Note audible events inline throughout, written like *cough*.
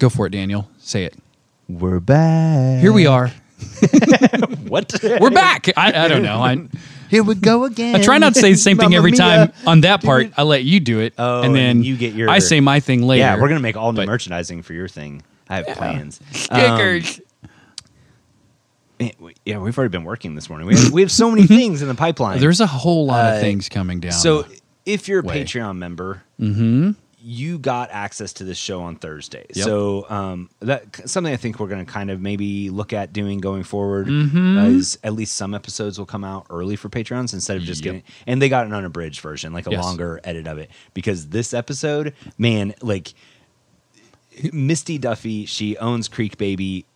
Go for it, Daniel. Say it. We're back. Here we are. *laughs* What? We're back. I, I don't know. I, Here we go again. I try not to say the same thing Mamma every mia. time on that part. I let you do it, Oh, and then and you get your- I say my thing later. Yeah, we're gonna make all new But- merchandising for your thing. I have plans. Um, stickers. eh, we- yeah, we've already been working this morning. We have, we have so many *laughs* things in the pipeline. There's a whole lot Uh, of things coming down. so if you're a way. Patreon member, mm-hmm. You got access to this show on Thursday. Yep. So um, that something I think we're going to kind of maybe look at doing going forward Mhm. is at least some episodes will come out early for Patreons instead of just Yep. getting and they got an unabridged version, like a Yes. longer edit of it. Because this episode, man, like Misty Duffy, she owns Creek Baby,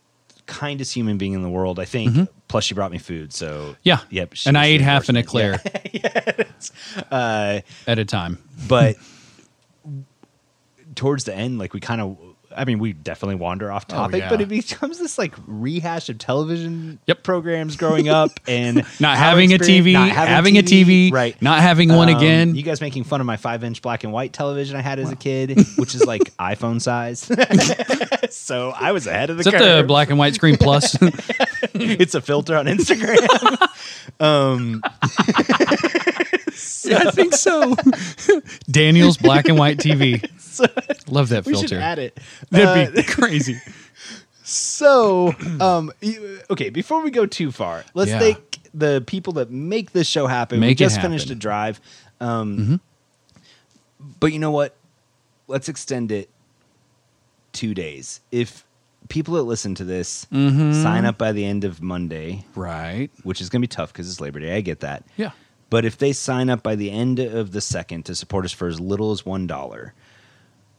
kindest human being in the world, I think. Plus, she brought me food, so Mm-hmm. yeah, yep. and I ate half an eclair *laughs* Uh, at a time. but *laughs* towards the end, like we kind of, I mean, we definitely wander off topic, yeah. but it becomes this like rehash of television Yep. programs growing up *laughs* and Not having a TV, not having a TV, right? Not having one Um, again. You guys making fun of my five inch black and white television I had as a kid, *laughs* which is like iPhone size. *laughs* so I was ahead of the Is that curve. the black and white screen plus? it's a filter on Instagram. um, *laughs* I think so. *laughs* Daniel's black and white TV. *laughs* Love that we should filter. add it. That'd Uh, be crazy. So, um, you- okay, before we go too far, let's Yeah. thank the people that make this show happen. we Make it just finished a happen. drive. Um, Mm-hmm. But you know what? Let's extend it two days. If people that listen to this Mm-hmm. sign up by the end of Monday, Right. which is going to be tough because it's Labor Day, I get that. Yeah. But if they sign up by the end of the second to support us for as little as one dollar,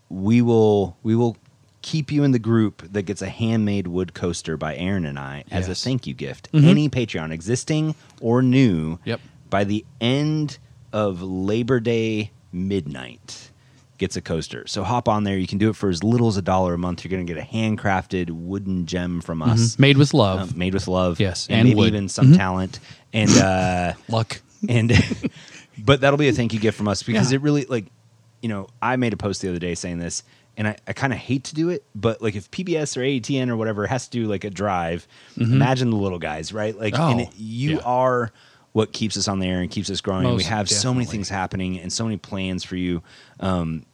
we will we will keep you in the group that gets a handmade wood coaster by Aaron and I as a thank you gift. Mhm. Any Patreon, existing or new, Yep. by the end of Labor Day midnight gets a coaster. So hop on there. You can do it for as little as a dollar a month. You're going to get a handcrafted wooden gem from us. Mhm. Made with love. um, made with love, Yes, and, and maybe wood. even some Mhm. talent, and uh, Luck. And *laughs* but that'll be a thank you gift from us because Yeah. it really like you know i made a post the other day saying this and i, I kind of hate to do it but like if pbs or AETN or whatever has to do like a drive imagine the little guys right like and Mm-hmm. Oh, it, you yeah. are what keeps us on the air and keeps us growing we Most have so many things happening and so many plans for you um,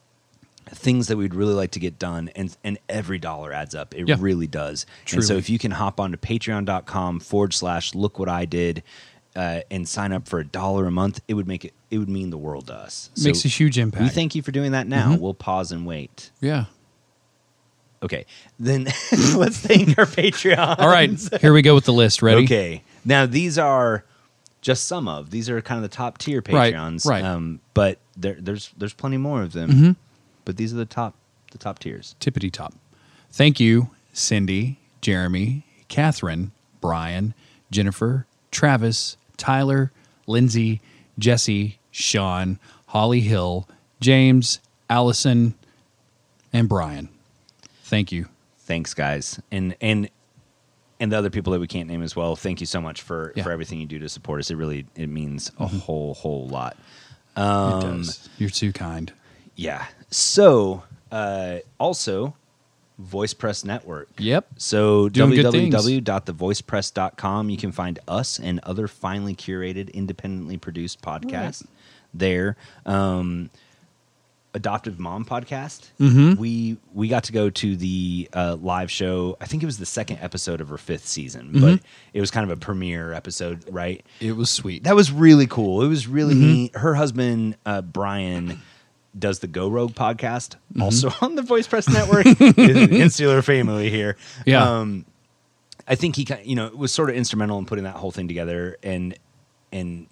things that we'd really like to get done and and every dollar adds up it Yeah. really does and so if you can hop on to patreon.com forward slash look what i did uh, and sign up for a dollar a month it would make it it would mean the world to us So Makes a huge impact. we thank you for doing that now Mhm. we'll pause and wait Yeah. okay then *laughs* let's thank our patreon All right. Here we go with the list. Ready? okay now these are just some of these are kind of the top tier patreons right. um but there, there's there's plenty more of them Mhm. but these are the top the top tiers Tippity top. Thank you, Cindy, Jeremy, Catherine, Brian, Jennifer, Travis, Tyler, Lindsay, Jesse, Sean, Holly Hill, James, Allison, and Brian. Thank you. thanks guys and and and the other people that we can't name as well thank you so much for Yeah. for everything you do to support us it really it means a Mhm. whole whole lot it um does. You're too kind. yeah so uh also voice press network Yep. so Doing good things. www.thevoicepress.com you can find us and other finely curated independently produced podcasts there um adoptive mom podcast Mhm. we we got to go to the uh, live show i think it was the second episode of her fifth season Mhm. but it was kind of a premiere episode right It was sweet. that was really cool it was really Mhm. neat her husband uh, brian does the go rogue podcast Mm-hmm. also *laughs* on the voice press *laughs* network insular family here Yeah. um i think he kind you know was sort of instrumental in putting that whole thing together and and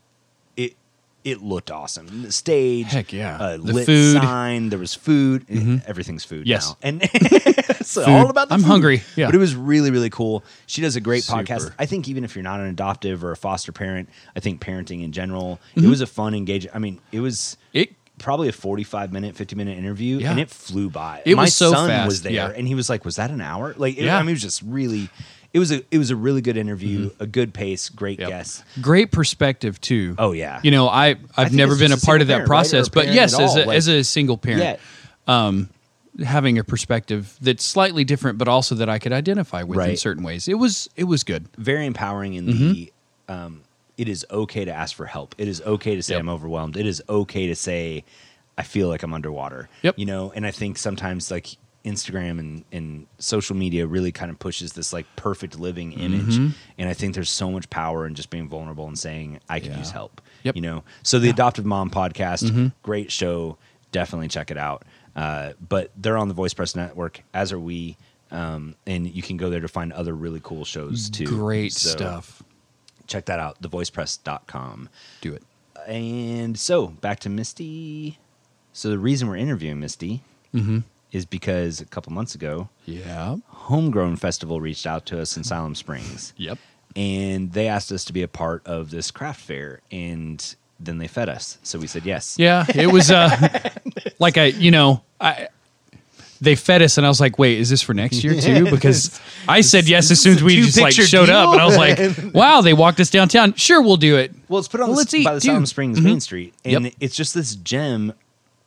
it it looked awesome the stage Heck yeah. uh, The lit food. sign there was food Mhm. everything's food Yes. now and *laughs* it's Food. all about the I'm food. hungry. Yeah. but it was really really cool she does a great Super. podcast i think even if you're not an adoptive or a foster parent i think parenting in general it Mhm. was a fun engaging i mean it was It probably a 45 minute 50 minute interview Yeah. and it flew by It my so son fast, was there yeah. and he was like was that an hour like it, Yeah. i mean it was just really it was a it was a really good interview a good pace great Mm-hmm. Yep. guest great perspective too. oh yeah You know, I I've think never been a part of that parent, process, a but yes, as a like- as a single parent, yeah um, having a perspective that's slightly different, but also that I could identify with in certain ways. It was it was good. very empowering in Mm-hmm. the um, it is okay to ask for help. It is okay to say Yep. I'm overwhelmed. It is okay to say I feel like I'm underwater. Yep. You know, and I think sometimes like Instagram and, and social media really kind of pushes this like perfect living image. Mm-hmm. And I think there's so much power in just being vulnerable and saying I can Yeah. use help. Yep. You know. So the Adoptive Mom podcast, Mm-hmm. great show. Definitely check it out. Uh, but they're on the Voice Press Network, as are we. Um, and you can go there to find other really cool shows too. Great So stuff. Check that out, thevoicepress.com. Do it. And so back to Misty. So the reason we're interviewing Misty Mm-hmm. is because a couple months ago, Yeah. Homegrown Festival reached out to us in Siloam Springs. Yep. And they asked us to be a part of this craft fair. And then they fed us. So we said yes. Yeah, it was uh *laughs* like I, you know, I they fed us and I was like, "Wait, is this for next year too?" *laughs* Because I said yes as soon as we just like showed up and I was like, *laughs* "Wow, they walked us downtown. Sure, we'll do it." Well, it's put on Well, the, let's eat, by the. Siloam Springs Main Street, and Yep. it's just this gem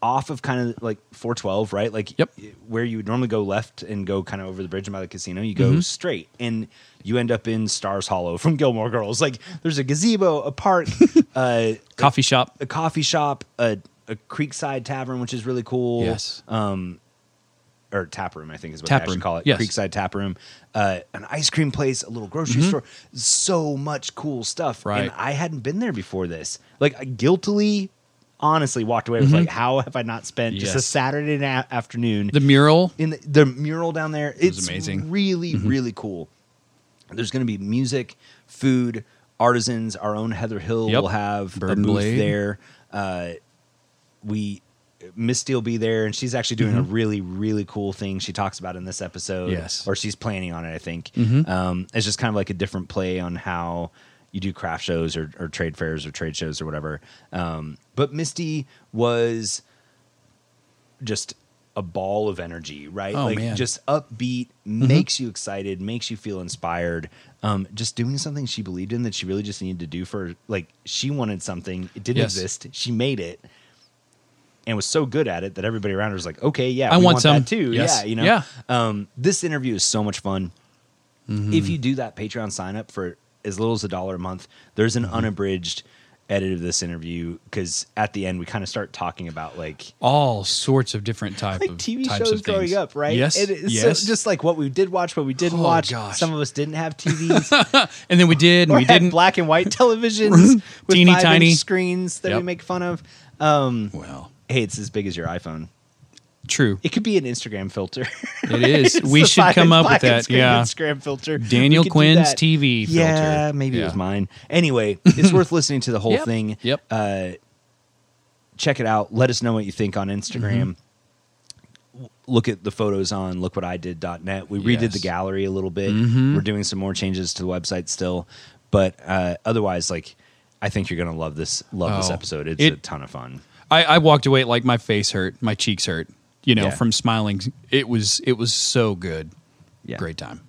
off of kind of like 412, right? Like Yep. where you would normally go left and go kind of over the bridge and by the casino, you go Mm-hmm. straight, and you end up in Stars Hollow from Gilmore Girls. Like there's a gazebo, a park, *laughs* uh, Coffee shop. a coffee shop, a, a Creekside Tavern, which is really cool. Yes. Or tap room, I think is what Tap they room, call it. yes. Creekside tap room, uh, an ice cream place, a little grocery store. So much cool stuff. Mm-hmm. Right. And I hadn't been there before this. Like I guiltily, honestly walked away with like, how have I not spent just a Mm-hmm. Saturday na- afternoon The mural. in the, the mural down there? It's amazing. Mm-hmm. Really, really cool. There's going to be music, food, artisans. Our own Heather Hill Yep. will have Bird a booth Blade. there. Uh, we Misty will be there, and she's actually doing a really, really cool thing. She talks about in this episode, Mm-hmm. Yes. Mm-hmm. or she's planning on it. I think um, it's just kind of like a different play on how you do craft shows or, or trade fairs or trade shows or whatever. Um, but Misty was just a ball of energy, right? Oh, like man. just upbeat, makes you excited, makes you feel inspired. Um, just doing something she believed in that she really just needed to do for like she wanted something. It didn't Yes. exist. She made it. And was so good at it that everybody around her was like, "Okay, yeah, I we want want, some." that too." Yes. Yeah, you know. Yeah. Um, this interview is so much fun. If you do that Patreon sign up for as little as a dollar a month, there's an unabridged edit of this interview because at the end we kind of start talking about like All sorts of different type like of TV types shows of things. growing up, right? Yes. Yes. so- just like what we did watch, what we didn't Oh, watch. gosh. Some of us didn't have *laughs* TVs and then we did, and we didn't. black and white *laughs* televisions with Teeny tiny. screens that we make fun of. Um, well, hey, it's as big as your iPhone. true. It could be an Instagram filter. It is. *laughs* It's we should come up with that. Yeah. Instagram filter. Daniel We could do Quinn's. TV filter. Yeah, maybe it was mine. Anyway, *laughs* it's worth listening to the whole Yep. thing. Yep. Uh, check it out. Let us know what you think on Instagram. Mm-hmm. Look at the photos on lookwhatidid.net. We redid Yes. Mm-hmm. the gallery a little bit. We're doing some more changes to the website still, but uh, otherwise, like, I think you're gonna love this. Love this Oh, episode. It's it- a ton of fun. I, I walked away like my face hurt, my cheeks hurt. You know, Yeah. from smiling. It was it was so good. Yeah. Great time.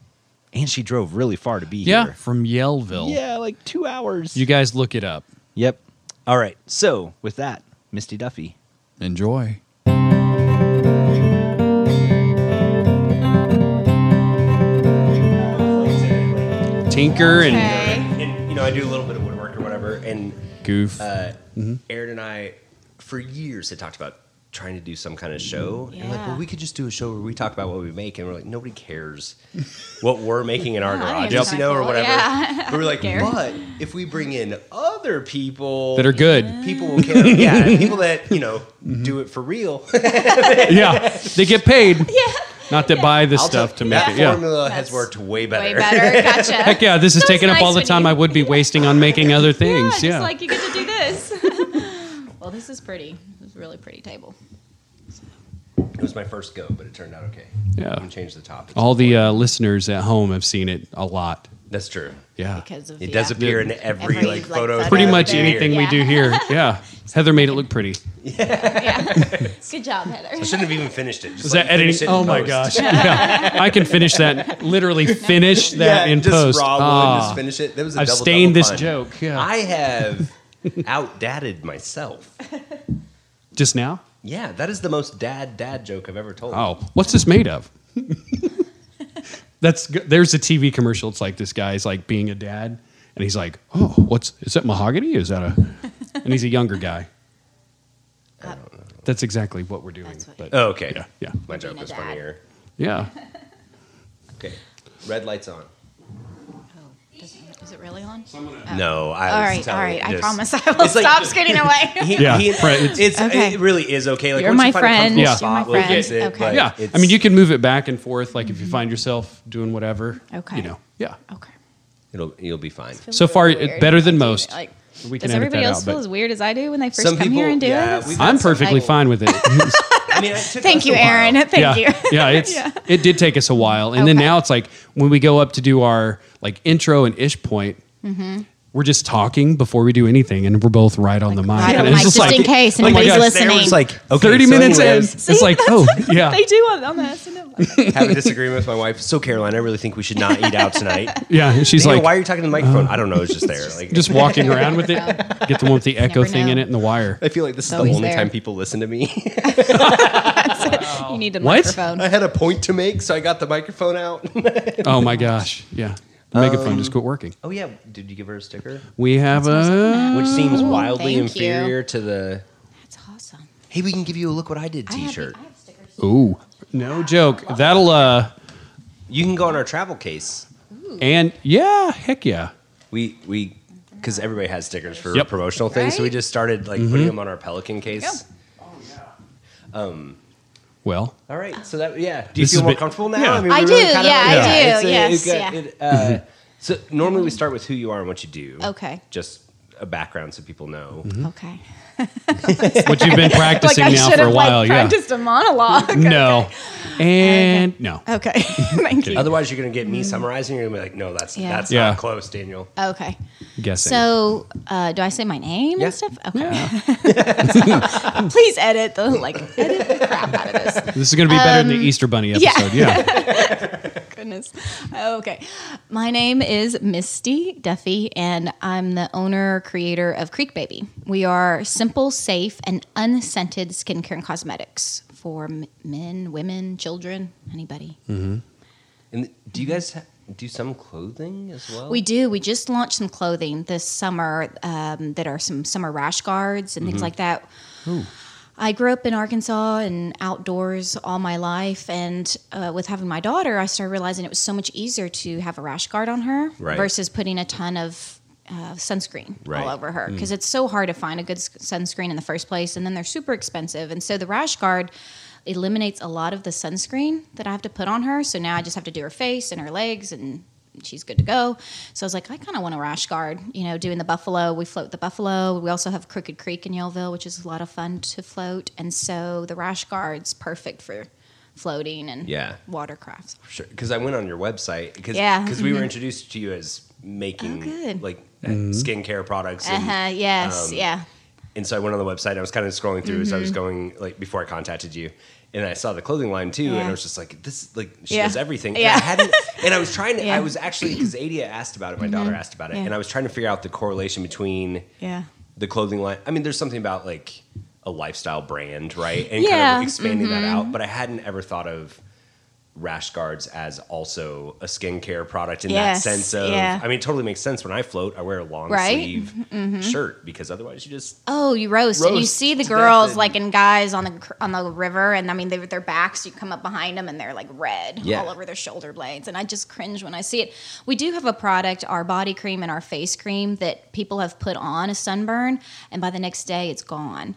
And she drove really far to be Yeah, here. from Yellville. Yeah, like two hours. You guys look it up. Yep. All right. So with that, Misty Duffy. Enjoy. Tinker and Okay. and you know, I do a little bit of woodwork or whatever. And goof. uh, Aaron and I, for years, had talked about trying to do some kind of show. And like, well, we could just do a show where we talk about what we make, and we're like, nobody cares what we're *laughs* making in our Yeah, I think garages, it's you know, or whatever. Yeah. But we're *laughs* like, Care. but if we bring in other people that are good. people will care. *laughs* yeah, people that you know mm-hmm. do it for real. yeah, they get paid. Yeah. Not to buy this I'll stuff tell- to make that it. Yeah. formula has worked way better. Way better. Gotcha. Heck yeah, this is Feels taking up all the time you- I would be wasting on making other Yeah, things. just Yeah. like you get to do this. well, this is pretty. It's a really pretty table. It was my first go, but it turned out okay. Yeah. You can change the top. It's all the uh, listeners at home have seen it a lot. That's true. Yeah. Because of It yeah. does appear in every, Every, like like, photo. photo. Pretty much there. anything we do here. *laughs* Yeah. Heather made it look pretty. Yeah. *laughs* Good job, Heather. I shouldn't have even finished it. Just Was let that editing? Oh my post. gosh. *laughs* Yeah. I can finish that. Literally finish that in just post. Raw wood, Ah. just finish it. That was a I've double, stained double this fun. joke. Yeah. I have outdated myself. *laughs* Just now? Yeah, that is the most dad dad joke I've ever told. Oh, what's this made of? *laughs* That's g- there's a TV commercial. It's like this guy's like being a dad, and he's like, "Oh, what's is that mahogany? Is that a?" *laughs* And he's a younger guy. That's exactly what we're doing. That's what- but Oh, okay. yeah, yeah, My Being joke a was dad. funnier. yeah. Okay. Red lights on. Oh, does, is it really on? Oh. No, I All was right, all telling right. I promise I *laughs* will It's like- stop skating away. *laughs* He, Yeah, he- it's- it's, Okay. it really is okay. Like You're once my you find friend. Yeah. spot, You're my friend. it. Okay. yeah. I mean, you can move it back and forth. Like if you find yourself doing whatever. Okay. You know. Yeah. okay. It'll you'll be fine. So far, it- weird. better than most. Like, We can does everybody else out, feel as weird as I do when they first Some come here and do yeah, it? I'm perfectly people- fine with it. *laughs* I mean, it took Thank us you, a while. Aaron. Thank yeah, you. yeah, it's Yeah. it did take us a while, and then now it's like when we go up to do our like intro and ish point, we're just talking before we do anything, and we're both right on the mic. right And on it's mic, just just like- in case oh my anybody's gosh, listening. There was like okay, Thirty so minutes in, anyways, it's like oh yeah, *laughs* They do on, on the SNL. have a disagreement with my wife. So Caroline, I really think we should not eat out tonight. *laughs* yeah. And she's Hey, like, why are you talking to the microphone? I don't know. It's just there. *laughs* Like, just walking around with it. Get the one with the echo Never thing in it and the wire. I feel like this is oh, the only there. time people listen to me. You need a What? microphone. I had a point to make, so I got the microphone out. Oh my gosh, yeah. The megaphone um, just quit working. oh yeah, did you give her a sticker? We have a Which seems wildly thank you. inferior to the. That's awesome. Hey, we can give you a look what I did T-shirt. I have stickers. ooh, no joke. That'll uh, You can go on our travel case. and yeah, heck yeah. We we because everybody has stickers for Yep. promotional things, so we just started like mm-hmm. putting them on our Pelican case. Um, Well, All right, so that yeah. Do you feel more bit- comfortable now? yeah. mean, I we do, kinda- yeah, I do, it's a- yes, it yeah. it, uh, So normally we start with who you are and what you do. Okay. Just a background so people know. Okay. What you've been *laughs* practicing like now for a have while, like yeah. practiced a monologue. No, *laughs* and no. Okay. *laughs* Thank you. Otherwise, you're going to get me summarizing. You're going to be like, no, that's Yeah. that's Yeah. not close, Daniel. Okay. Guessing. So, uh, do I say my name Yeah. and stuff? Okay. yeah. Please edit the like edit the crap out of this. this is going to be better than the Easter Bunny yeah. episode. Yeah. Goodness. Okay. My name is Misty Duffy, and I'm the owner creator of Creek Baby. We are simple, safe, and unscented skincare and cosmetics for m- men, women, children, anybody. And do you guys ha- do some clothing as well? We do. We just launched some clothing this summer um, that are some summer rash guards and things like that. I grew up in Arkansas and outdoors all my life, and uh, with having my daughter, I started realizing it was so much easier to have a rash guard on her Right. versus putting a ton of uh, sunscreen Right. all over her because it's so hard to find a good sunscreen in the first place, and then they're super expensive. And so the rash guard eliminates a lot of the sunscreen that I have to put on her. So now I just have to do her face and her legs and she's good to go. So I was like, I kind of want a rash guard, you know, doing the buffalo. We float the buffalo. We also have Crooked Creek in Yellville, which is a lot of fun to float. And so the rash guard's perfect for floating and Yeah. watercrafts. Sure, because I went on your website because Yeah. Cause we were introduced to you as making Oh, like uh skincare products. uh-huh, Yes. um, yeah. and so I went on the website. and I was kind of scrolling through as I was Mm-hmm. going like before I contacted you, and I saw the clothing line too, and I was just like, this like she Yeah. does everything. Yeah. And I hadn't, and I was *laughs* trying to. Yeah. I was actually because Adia asked about it, my daughter asked about it, Yeah. and I was trying to figure out the correlation between Yeah. the clothing line. I mean, there's something about like a lifestyle brand, right? And kind Yeah, Mm-hmm. of expanding that out. But I hadn't ever thought of rash guards as also a skincare product in Yes, that sense of yeah. I mean it totally makes sense when I float I wear a long Right? sleeve mm-hmm, mm-hmm. shirt because otherwise you just Oh, you roast, and you see the girls like and guys on the on the river, and I mean they with their backs. You come up behind them, and they're like red Yeah. all over their shoulder blades, and I just cringe when I see it. We do have a product, our body cream and our face cream, that people have put on a sunburn, and by the next day it's gone.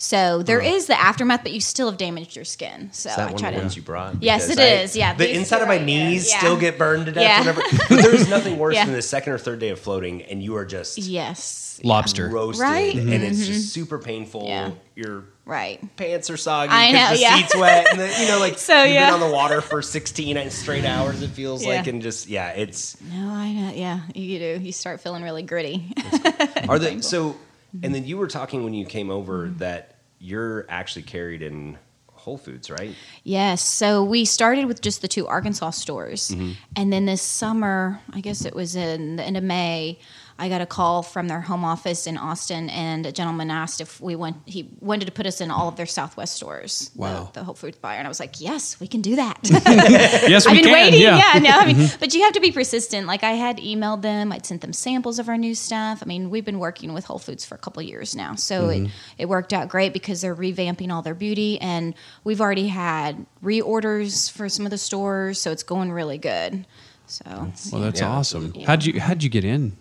So there uh-huh. is the aftermath, but you still have damaged your skin. So Is that I one try of the to. ones you brought? Yes, Because it I- is. Yeah, The inside of my right knees Yeah. still get burned to death Yeah. whenever. But there is nothing worse *laughs* Yeah. than the second or third day of floating and you are just Yes. Lobster. roasted Right? and it's just mm-hmm. super painful. Yeah. Your Right. pants are soggy I because know, the yeah. seat's wet and the, you know like *laughs* So, you've yeah. been on the water for 16 straight hours it feels Yeah. like and just yeah it's No, I know. Yeah, you do. You start feeling really gritty. *laughs* are they so and then you were talking when you came over Mm-hmm. that you're actually carried in Whole Foods right Yes. So we started with just the two Arkansas stores. And then this summer, I guess it was in the end of May, I got a call from their home office in Austin, and a gentleman asked if we want. He wanted to put us in all of their Southwest stores. the- Wow. The, Whole Foods buyer, and I was like, "Yes, we can do that." *laughs* Yes, we I've been can. waiting. yeah. Yeah, no, I mean, but you have to be persistent. Like I had emailed them, I'd sent them samples of our new stuff. I mean, we've been working with Whole Foods for a couple of years now, so Mm-hmm. it it worked out great because they're revamping all their beauty, and we've already had reorders for some of the stores, so it's going really good. So Well, that's Yeah. awesome. Yeah. How'd you How'd you get in?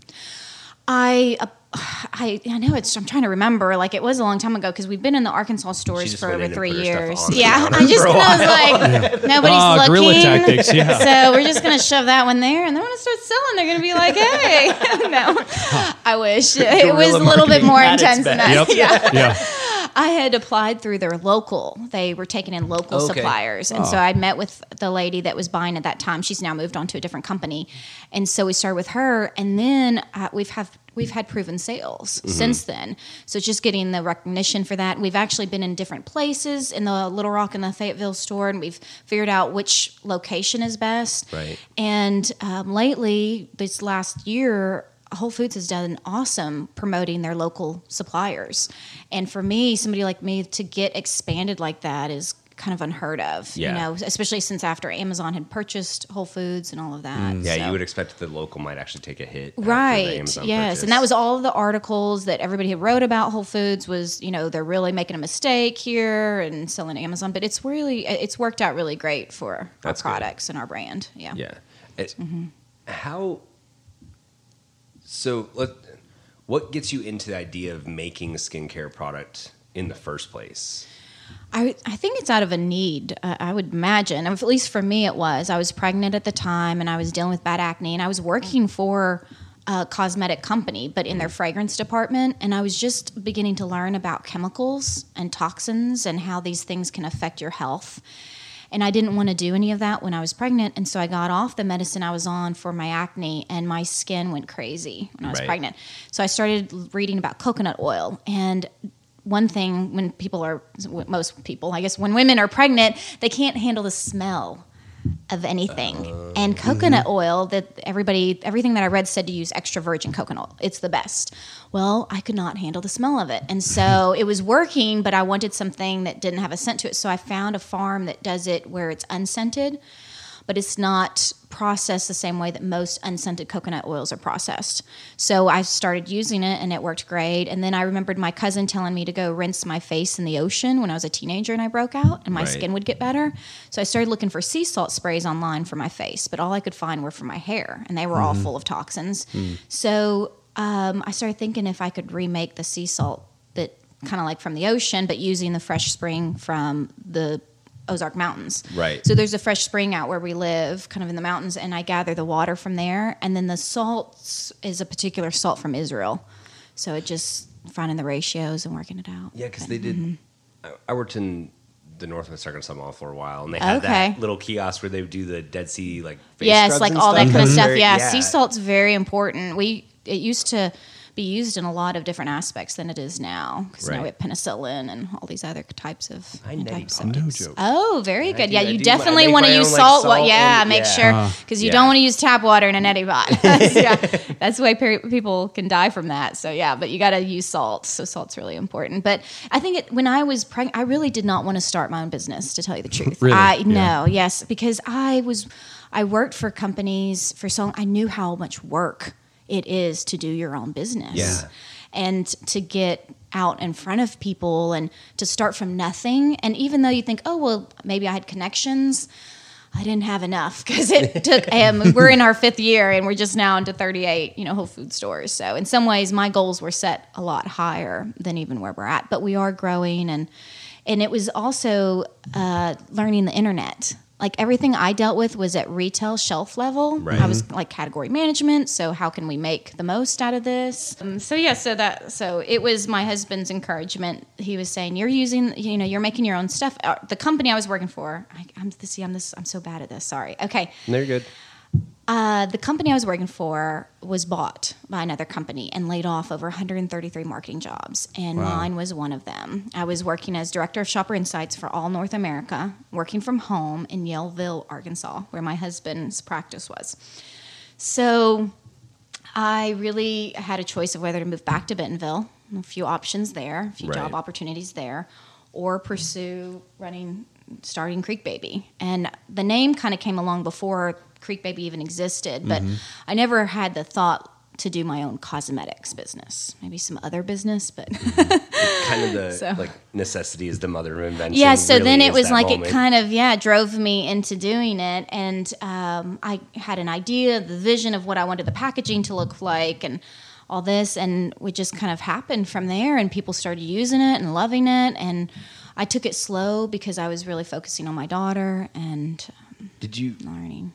I. Uh, *sighs* I, I know it's. I'm trying to remember. Like it was a long time ago because we've been in the Arkansas stores for over three put her stuff years. Yeah, counter I just for a I was like, *laughs* nobody's Ah, looking. tactics, yeah. So we're just gonna shove that one there, and then when it starts selling, they're gonna be like, *laughs* "Hey, *laughs* no." I wish it was a little bit more intense than that. best. Yeah. Yeah. I had applied through their local. They were taking in local Okay. suppliers. And so I met with the lady that was buying at that time. She's now moved on to a different company. And so we started with her. And then uh, we've have we've had proven sales since then. So just getting the recognition for that. We've actually been in different places in the Little Rock and the Fayetteville store, and we've figured out which location is best. Right. And um, lately, this last year, Whole Foods has done awesome promoting their local suppliers. And for me, somebody like me to get expanded like that is kind of unheard of. Yeah. You know, especially since after Amazon had purchased Whole Foods and all of that. Yeah, So- you would expect the local might actually take a hit. Right. Yes. purchase. And that was all of the articles that everybody had wrote about Whole Foods was, you know, they're really making a mistake here and selling Amazon, but it's really it's worked out really great for That's our good. products and our brand. Yeah. Yeah. It- Mm-hmm. How? So, let, what gets you into the idea of making a skincare product in the first place? I, I think it's out of a need. Uh, I would imagine, at least for me, it was. I was pregnant at the time, and I was dealing with bad acne, and I was working for a cosmetic company, but in their fragrance department, and I was just beginning to learn about chemicals and toxins and how these things can affect your health. And I didn't want to do any of that when I was pregnant, and so I got off the medicine I was on for my acne, and my skin went crazy when I was Right. pregnant. So I started reading about coconut oil and one thing when people are most people i guess when women are pregnant they can't handle the smell of anything. Uh, and mm-hmm. coconut oil that everybody everything that i read said to use extra virgin coconut. Oil it's the best. Well i could not handle the smell of it. And so *laughs* it was working but i wanted something that didn't have a scent to it. So i found a farm that does it where it's unscented but it's not processed the same way that most unscented coconut oils are processed. So I started using it and it worked great. And then I remembered my cousin telling me to go rinse my face in the ocean when I was a teenager and I broke out and my Right. skin would get better. So I started looking for sea salt sprays online for my face, but all I could find were for my hair and they were all full of toxins. So um, I started thinking if I could remake the sea salt that kind of like from the ocean, but using the fresh spring from the Ozark Mountains. Right. So there's a fresh spring out where we live, kind of in the mountains, and I gather the water from there. And then the salts is a particular salt from Israel. So it just finding the ratios and working it out. Yeah, because they did. mm-hmm. I, worked in the Northwest Arkansas Mall for a while, and they had Okay. that little kiosk where they would do the Dead Sea like face yes, like all that kind of stuff. very- yeah. sea salt's very important. We it used to be used in a lot of different aspects than it is now. Because now we have penicillin and all these other types of I antiseptics. No. Oh, very good. do- yeah, I you do my- I definitely want to use own, like, salt. wa- salt yeah, and- make yeah. sure because you Yeah. don't want to use tap water in an neti pot. *laughs* *laughs* yeah, that's why pe- people can die from that. So yeah, but you got to use salt. So salt's really important. But I think it, when I was pregnant, I really did not want to start my own business. To tell you the *laughs* truth, Really? I no, yes, because I was I worked for companies for so long. I knew how much work it is to do your own business. Yeah. And to get out in front of people and to start from nothing. And even though you think, oh, well, maybe I had connections, I didn't have enough *laughs* because it *laughs* took, um, we're in our fifth year and we're just now into 38, you know, Whole Food stores. So in some ways, my goals were set a lot higher than even where we're at. But we are growing and, and it was also uh, learning the internet. Like everything I dealt with was at retail shelf level. Right. I was like category management. So how can we make the most out of this? Um, so yeah, so that so it was my husband's encouragement. He was saying, "You're using, you know, you're making your own stuff." Uh, the company I was working for, I, I'm see, I'm this, I'm so bad at this. Sorry. Okay. They're good. Uh, the company I was working for was bought by another company and laid off over 133 marketing jobs, and mine was one of them. I was working as director of shopper insights for all North America, working from home in Yellville, Arkansas, where my husband's practice was. So I really had a choice of whether to move back to Bentonville, a few options there, a few job opportunities there, or pursue running, starting Creek Baby. And the name kind of came along before Creek Baby even existed, but mm-hmm. I never had the thought to do my own cosmetics business. Maybe some other business, but mm-hmm. kind of the *laughs* So- like necessity is the mother of invention. yeah so really then it was like moment. it kind of yeah drove me into doing it and um, i had an idea the vision of what i wanted the packaging to look like and all this and it just kind of happened from there and people started using it and loving it and i took it slow because i was really focusing on my daughter and um, Did you learning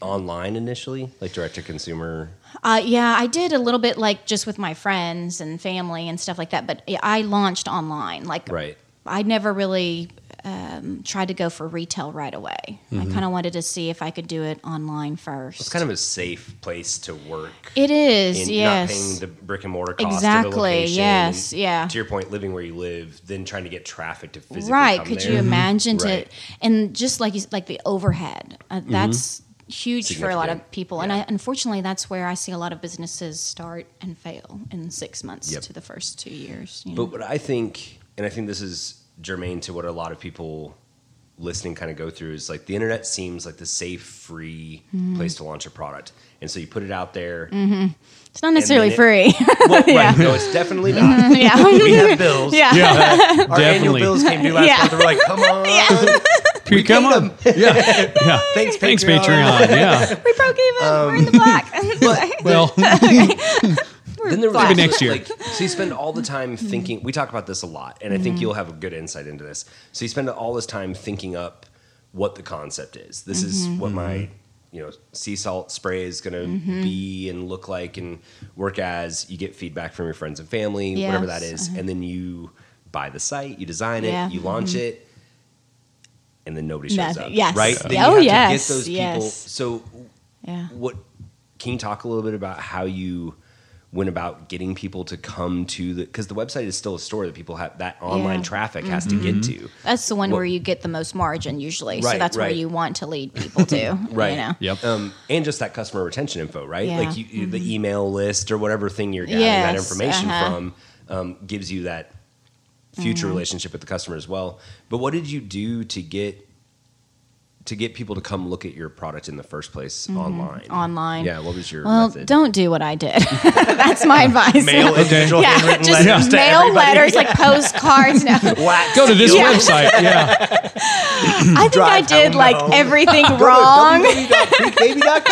online initially, like direct to consumer? Uh, yeah, I did a little bit like just with my friends and family and stuff like that. But I launched online. Like, Right. I never really um, tried to go for retail right away. I kind of wanted to see if I could do it online first. It's kind of a safe place to work. It is, yes. not paying the brick and mortar cost Exactly, of the location. yes, yeah. To your point, living where you live, then trying to get traffic to physically right? Could there. you imagine Right. to and just like you, like the overhead? Uh, That's huge for a lot of Significant, people, and. I, unfortunately, that's where I see a lot of businesses start and fail in six months Yep. to the first two years. You know? But what I think, and I think this is germane to what a lot of people listening kind of go through, is like the internet seems like the safe, free Mm-hmm. place to launch a product. And so you put it out there. It's not necessarily it- free. *laughs* Well, *laughs* right, no, it's definitely not. yeah. *laughs* we have bills. yeah. Yeah, Our annual definitely. bills came due last Yeah. month. We're like, come on. Here you come on. Yeah, *laughs* yeah. Thanks, Thanks, Patreon. Patreon. *laughs* Yeah. We broke even. We're in the black. *laughs* Well, We're Then there was black. Maybe next year. Like, so you spend all the time thinking. We talk about this a lot, and I think mm-hmm. you'll have a good insight into this. So you spend all this time thinking up what the concept is. This is mm-hmm. what my mm-hmm. you know sea salt spray is going to be and look like and work as. You get feedback from your friends and family, whatever that is, Yes, is, uh-huh. and then you buy the site, you design it, Yeah. you launch it. And then nobody shows Nothing. up, Yes. right? Then Oh, you have yes, to get those people. yes. So Yeah. what can you talk a little bit about how you went about getting people to come to the because the website is still a store that people have that online Yeah. Mm-hmm. traffic has to get to That's the one What- where you get the most margin usually. so Right, that's where you want to lead people to. *laughs* right You know? Yep. um, and just that customer retention info right Yeah. Mm-hmm. like you, you- the email list or whatever thing you're getting that information uh-huh. from um, gives you that future Mm-hmm. relationship with the customer as well but what did you do to get to get people to come look at your product in the first place online Mm-hmm. Online. yeah what was your Well, method don't do what I did. *laughs* That's my advice. mail individual yeah, handwritten just letters to mail everybody. letters like postcards. No. *laughs* Go to this Yeah. website. Yeah. *laughs* I think I did like home. everything wrong.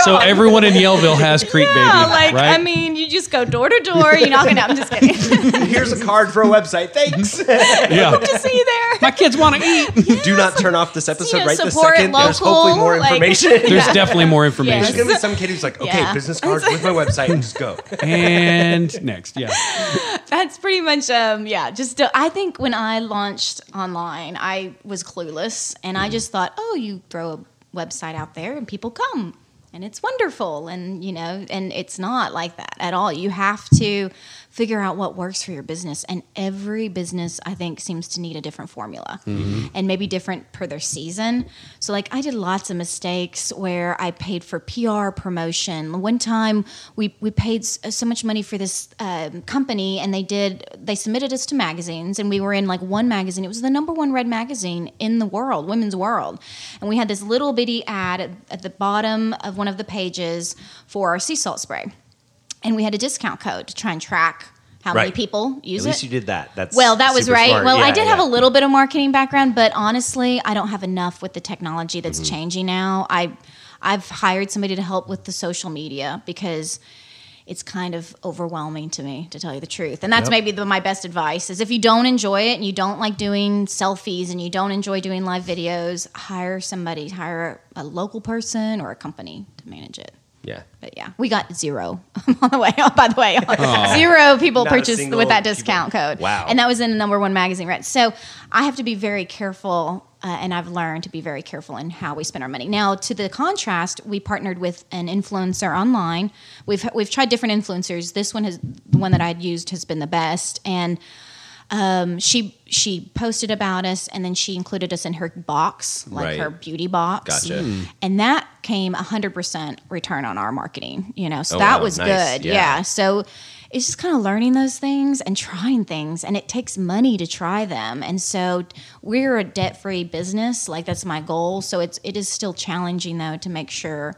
So everyone in Yellville has Creek Baby, like right? I mean, you just go door to door. You knock it out. I'm just kidding. Here's a card for a website. Thanks. yeah. Hope to see you there. My kids want to eat. Do not turn off this episode You know, right this support second. There's hopefully more like- information. *laughs* There's definitely more information. There's gonna be some kid who's like, okay, Yeah. business cards *laughs* with my website, and just go. And next, yeah. *laughs* That's pretty much um yeah, just uh, I think when I launched online, I was clueless and I just thought, "Oh, you throw a website out there and people come." And it's wonderful and you know, and it's not like that at all. You have to figure out what works for your business and every business I think seems to need a different formula and maybe different per their season. So like I did lots of mistakes where I paid for PR promotion. One time we we paid so much money for this um, company and they did they submitted us to magazines and we were in like one magazine. It was the number one read magazine in the world, Women's World. And we had this little bitty ad at, at the bottom of one of the pages for our sea salt spray. And we had a discount code to try and track how many people use it. At least you did that. That's Well, that was right. smart. Well, I Yeah, did have a little bit of marketing background, but honestly, I don't have enough with the technology that's Mm-hmm. changing now. I I've hired somebody to help with the social media because it's kind of overwhelming to me to tell you the truth. And that's Yep. maybe the, my best advice is if you don't enjoy it and you don't like doing selfies and you don't enjoy doing live videos, hire somebody, hire a local person or a company to manage it. Yeah. But yeah, we got zero *laughs* on the way. Oh, *laughs* by the way, *laughs* zero people Not purchased with that people- discount code. Wow. And that was in the number one magazine, right? So I have to be very careful, uh, and I've learned to be very careful in how we spend our money. Now, to the contrast, we partnered with an influencer online. We've we've tried different influencers. This one has the one that I'd used has been the best, and um, she she posted about us, and then she included us in her box, like Right. her beauty box. Gotcha. Hmm. And that came hundred percent return on our marketing. You know, so Oh, that wow. was Nice. good. Yeah. yeah. So it's just kind of learning those things and trying things, and it takes money to try them. And so we're a debt free business. Like that's my goal. So it's it is still challenging though to make sure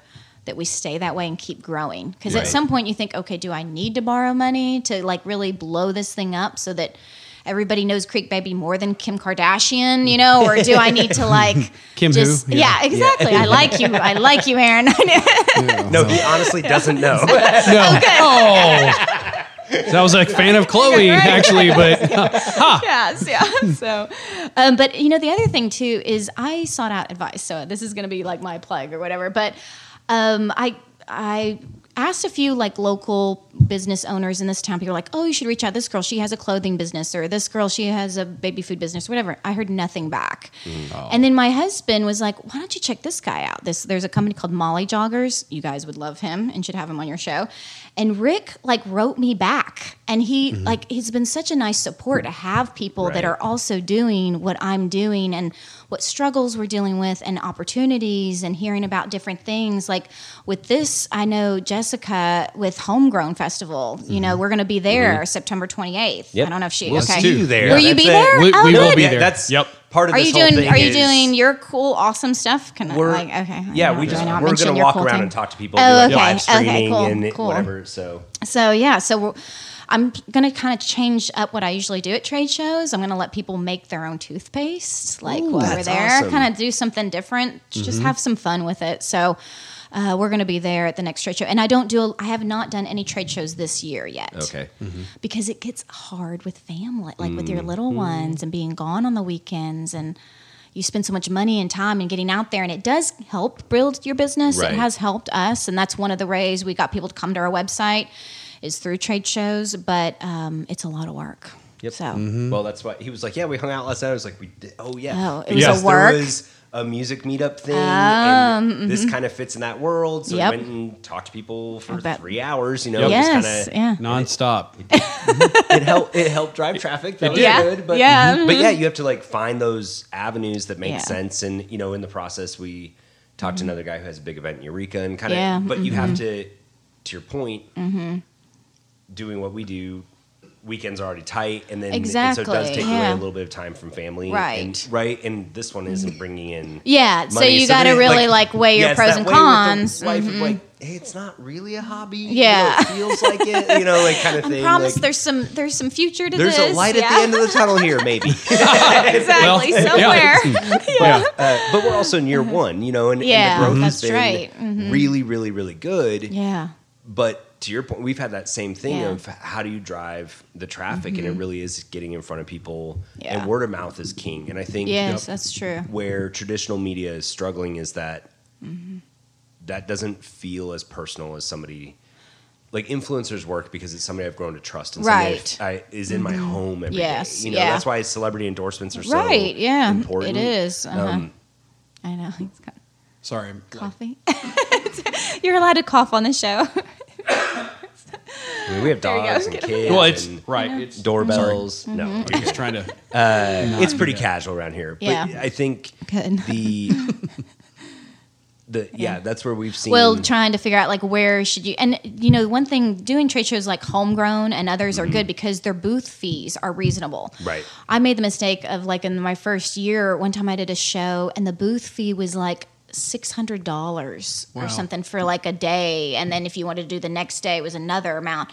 that we stay that way and keep growing. Because Right. at some point you think, okay, do I need to borrow money to like really blow this thing up so that everybody knows Creek Baby more than Kim Kardashian, you know, or do I need to like *laughs* Kim who? Yeah. yeah, exactly. I like you. I like you, Aaron. *laughs* No, he honestly doesn't *laughs* know. No. Oh. So I was a fan of Khloé, Right. actually, but yes, yeah. So, um, but you know, the other thing too is I sought out advice. So this is going to be like my plug or whatever. But um, I I asked a few like local business owners in this town. People were like, "Oh, you should reach out. This girl, she has a clothing business, or this girl, she has a baby food business, whatever." I heard nothing back. Mm. And then my husband was like, "Why don't you check this guy out? This there's a company called Molly Joggers. You guys would love him and should have him on your show." And Rick like wrote me back, and he mm-hmm. like he's been such a nice support to have people that are also doing what I'm doing and what struggles we're dealing with and opportunities and hearing about different things. Like with this, I know Jessica with Homegrown Festival. You mm-hmm. know, we're going to be there mm-hmm. September 28th. Yep. I don't know if she. We'll okay. see you there. Will you be it. there? We- oh, we will be Yeah, there. that's Yep. part of Are this you whole doing? thing Are you doing your cool, awesome stuff? Can I We're like okay? Yeah, we don't- just do I not we're gonna walk cool around thing? and talk to people, Oh, do like oh, okay. live Okay, cool, and cool. whatever. So So yeah, so we're, I'm gonna kind of change up what I usually do at trade shows. I'm gonna let people make their own toothpaste, like Ooh, while we're there, awesome. Mm-hmm. kind of do something different, just have some fun with it. So. Uh, we're going to be there at the next trade show, and I don't do. A, I have not done any trade shows this year yet. okay, because it gets hard with family, like with Mm-hmm. your little ones, and being gone on the weekends, and you spend so much money and time and getting out there, and it does help build your business. Right. It has helped us, and that's one of the ways we got people to come to our website is through trade shows, but um, it's a lot of work. Yep. So mm-hmm. Well, that's why he was like, "Yeah, we hung out last night." I was like, "We did." Oh yeah. Oh, it was a work? There was a music meetup thing, um, and mm-hmm. this kind of fits in that world. So Yep. we went and talked to people for I three hours. You know, Yep. just yes, kind yeah. nonstop. of mm-hmm. it helped. It helped drive traffic. That was Yeah. good. But Yeah. mm-hmm. but yeah, you have to like find those avenues that make Yeah. sense. And you know, in the process, we talked to another guy who has a big event in Eureka, and kind of. Mm-hmm. Yeah, But you have to, to your point, doing what we do. Weekends are already tight, and then and so it does Exactly, take away a little bit of time from family, Right. And, right, and this one isn't bringing in Yeah, so money. you got to really like, weigh your it's pros and way with the cons. Life of Mhm. like, hey, it's not really a hobby. you know, Yeah. it feels like it. You know, like kind of *laughs* I thing. promise like, there's some there's some future to this. there's this. a light at the end of the tunnel here, maybe. *laughs* exactly Well, *laughs* somewhere. yeah. uh, but we're also in year one, you know, and, Mm-hmm. Yeah, and the growth has that's been right. Mhm. really, really, really good. yeah. But to your point, we've had that same thing Yeah. Mm-hmm. of how do you drive the traffic, and it really is getting in front of people. Yeah. And word of mouth is king. And I think Yes, that's true. where traditional media is struggling is that Mm-hmm. that doesn't feel as personal as somebody like influencers work because it's somebody I've grown to trust and somebody Right. Mm-hmm. I, is in my home every day. Yes, You know, yeah. that's why celebrity endorsements are so Right, yeah, important. it is, uh-huh. Um, I know. *laughs* He's got Sorry. I'm- coffee. *laughs* You're allowed to cough on the show. *laughs* I mean, we have There go. dogs and kids Well, it's and right. It's doorbells. Mm-hmm. No, I'm just trying to. *laughs* uh, it's pretty casual around here. But Yeah. I think Good. the *laughs* the yeah, that's where we've seen. well, trying to figure out like where should you and you know one thing doing trade shows like homegrown and others are good because their booth fees are reasonable. Mm-hmm. Right. I made the mistake of like in my first year, one time I did a show and the booth fee was like six hundred dollars Wow. or something for like a day, and then if you wanted to do the next day, it was another amount.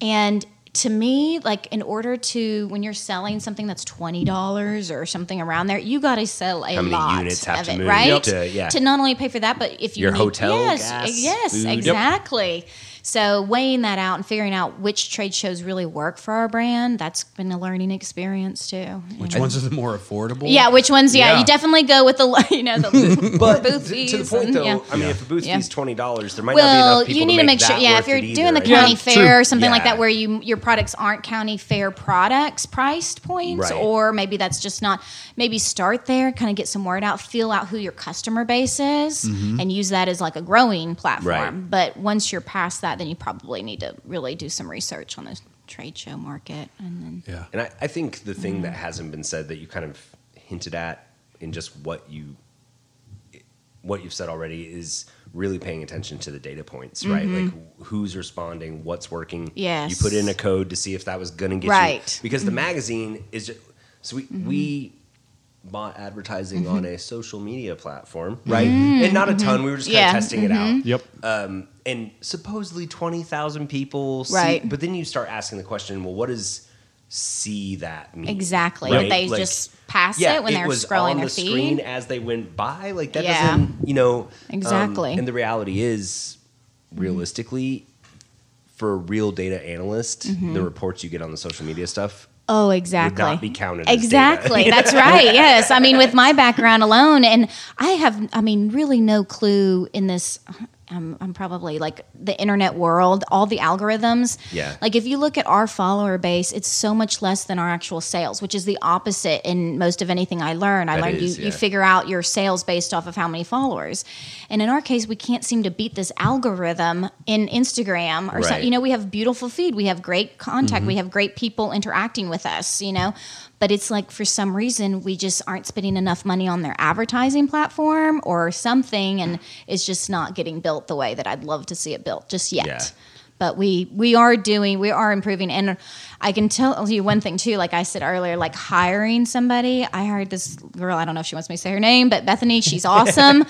And to me, like in order to when you're selling something that's twenty dollars or something around there, you got to sell a How many lot units have of to it, move right? to- yeah. to not only pay for that, but if you Your need, hotel, yes, gas, yes, food. Yep. Exactly. So weighing that out and figuring out which trade shows really work for our brand, that's been a learning experience too. Which know? ones are the more affordable? Yeah, which ones? Yeah, Yeah. you definitely go with the *laughs* you know the but booth to, fees. to the point and- though, yeah. I mean, if a booth Yeah. fee is twenty dollars, there might not be Well, enough people you need to to make, make sure. Yeah, if you're it doing the county Yeah, fair true. or something like that, where you your products aren't county fair products priced points, Right. or maybe that's just not. Maybe start there, kind of get some word out, feel out who your customer base is, and use that as like a growing platform. Mm-hmm. Right. But once you're past that, then you probably need to really do some research on the trade show market, and then Yeah. And I, I think the thing Mm-hmm. that hasn't been said that you kind of hinted at in just what you what you've said already is really paying attention to the data points, right? Like who's responding, what's working. Mm-hmm. Yes. You put in a code to see if that was going to get Right. Mm-hmm. you because the magazine is just so we we bought advertising on a social media platform, right? And not a ton. We were just kind Mm-hmm. Yeah. of testing it out Yep. um, and supposedly 20,000 people see, Right. but then you start asking the question well what does see that mean exactly Right? they Like, just pass yeah it when they're was scrolling on their the screen as they went by like that Yeah. doesn't you know um, Exactly. and the reality is realistically for a real data analyst Mm-hmm. the reports you get on the social media stuff Oh, exactly. not be counted. Exactly. *laughs* That's right. Yes. I mean, with my background alone, and I have, I mean, really no clue in this. I'm, I'm probably like the internet world, all the algorithms. Yeah. Like if you look at our follower base, it's so much less than our actual sales, which is the opposite in most of anything I learn. I That learned is, you, yeah. you figure out your sales based off of how many followers. And in our case, we can't seem to beat this algorithm in Instagram or Right. something. You know, we have beautiful feed, we have great contact, mm-hmm. we have great people interacting with us, you know. But it's like for some reason we just aren't spending enough money on their advertising platform or something and it's just not getting built the way that I'd love to see it built just yet. Yeah. But we we are doing we are improving. And I can tell you one thing too. Like I said earlier like hiring somebody I hired this girl I don't know if she wants me to say her name but Bethany she's *laughs* awesome.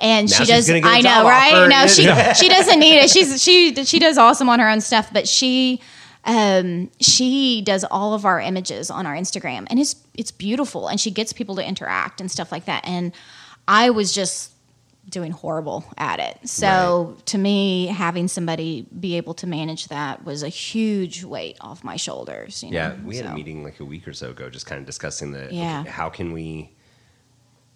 And Now she does gonna get a I know right? no she *laughs* she doesn't need it. She's she she does awesome on her own stuff but she um, she does all of our images on our Instagram, and it's it's beautiful, and she gets people to interact and stuff like that. And I was just doing horrible at it. So to me, having somebody be able to manage that was a huge weight off my shoulders. You know? Yeah, we had a meeting like a week or so ago, just kind of discussing the okay, Yeah. how can we,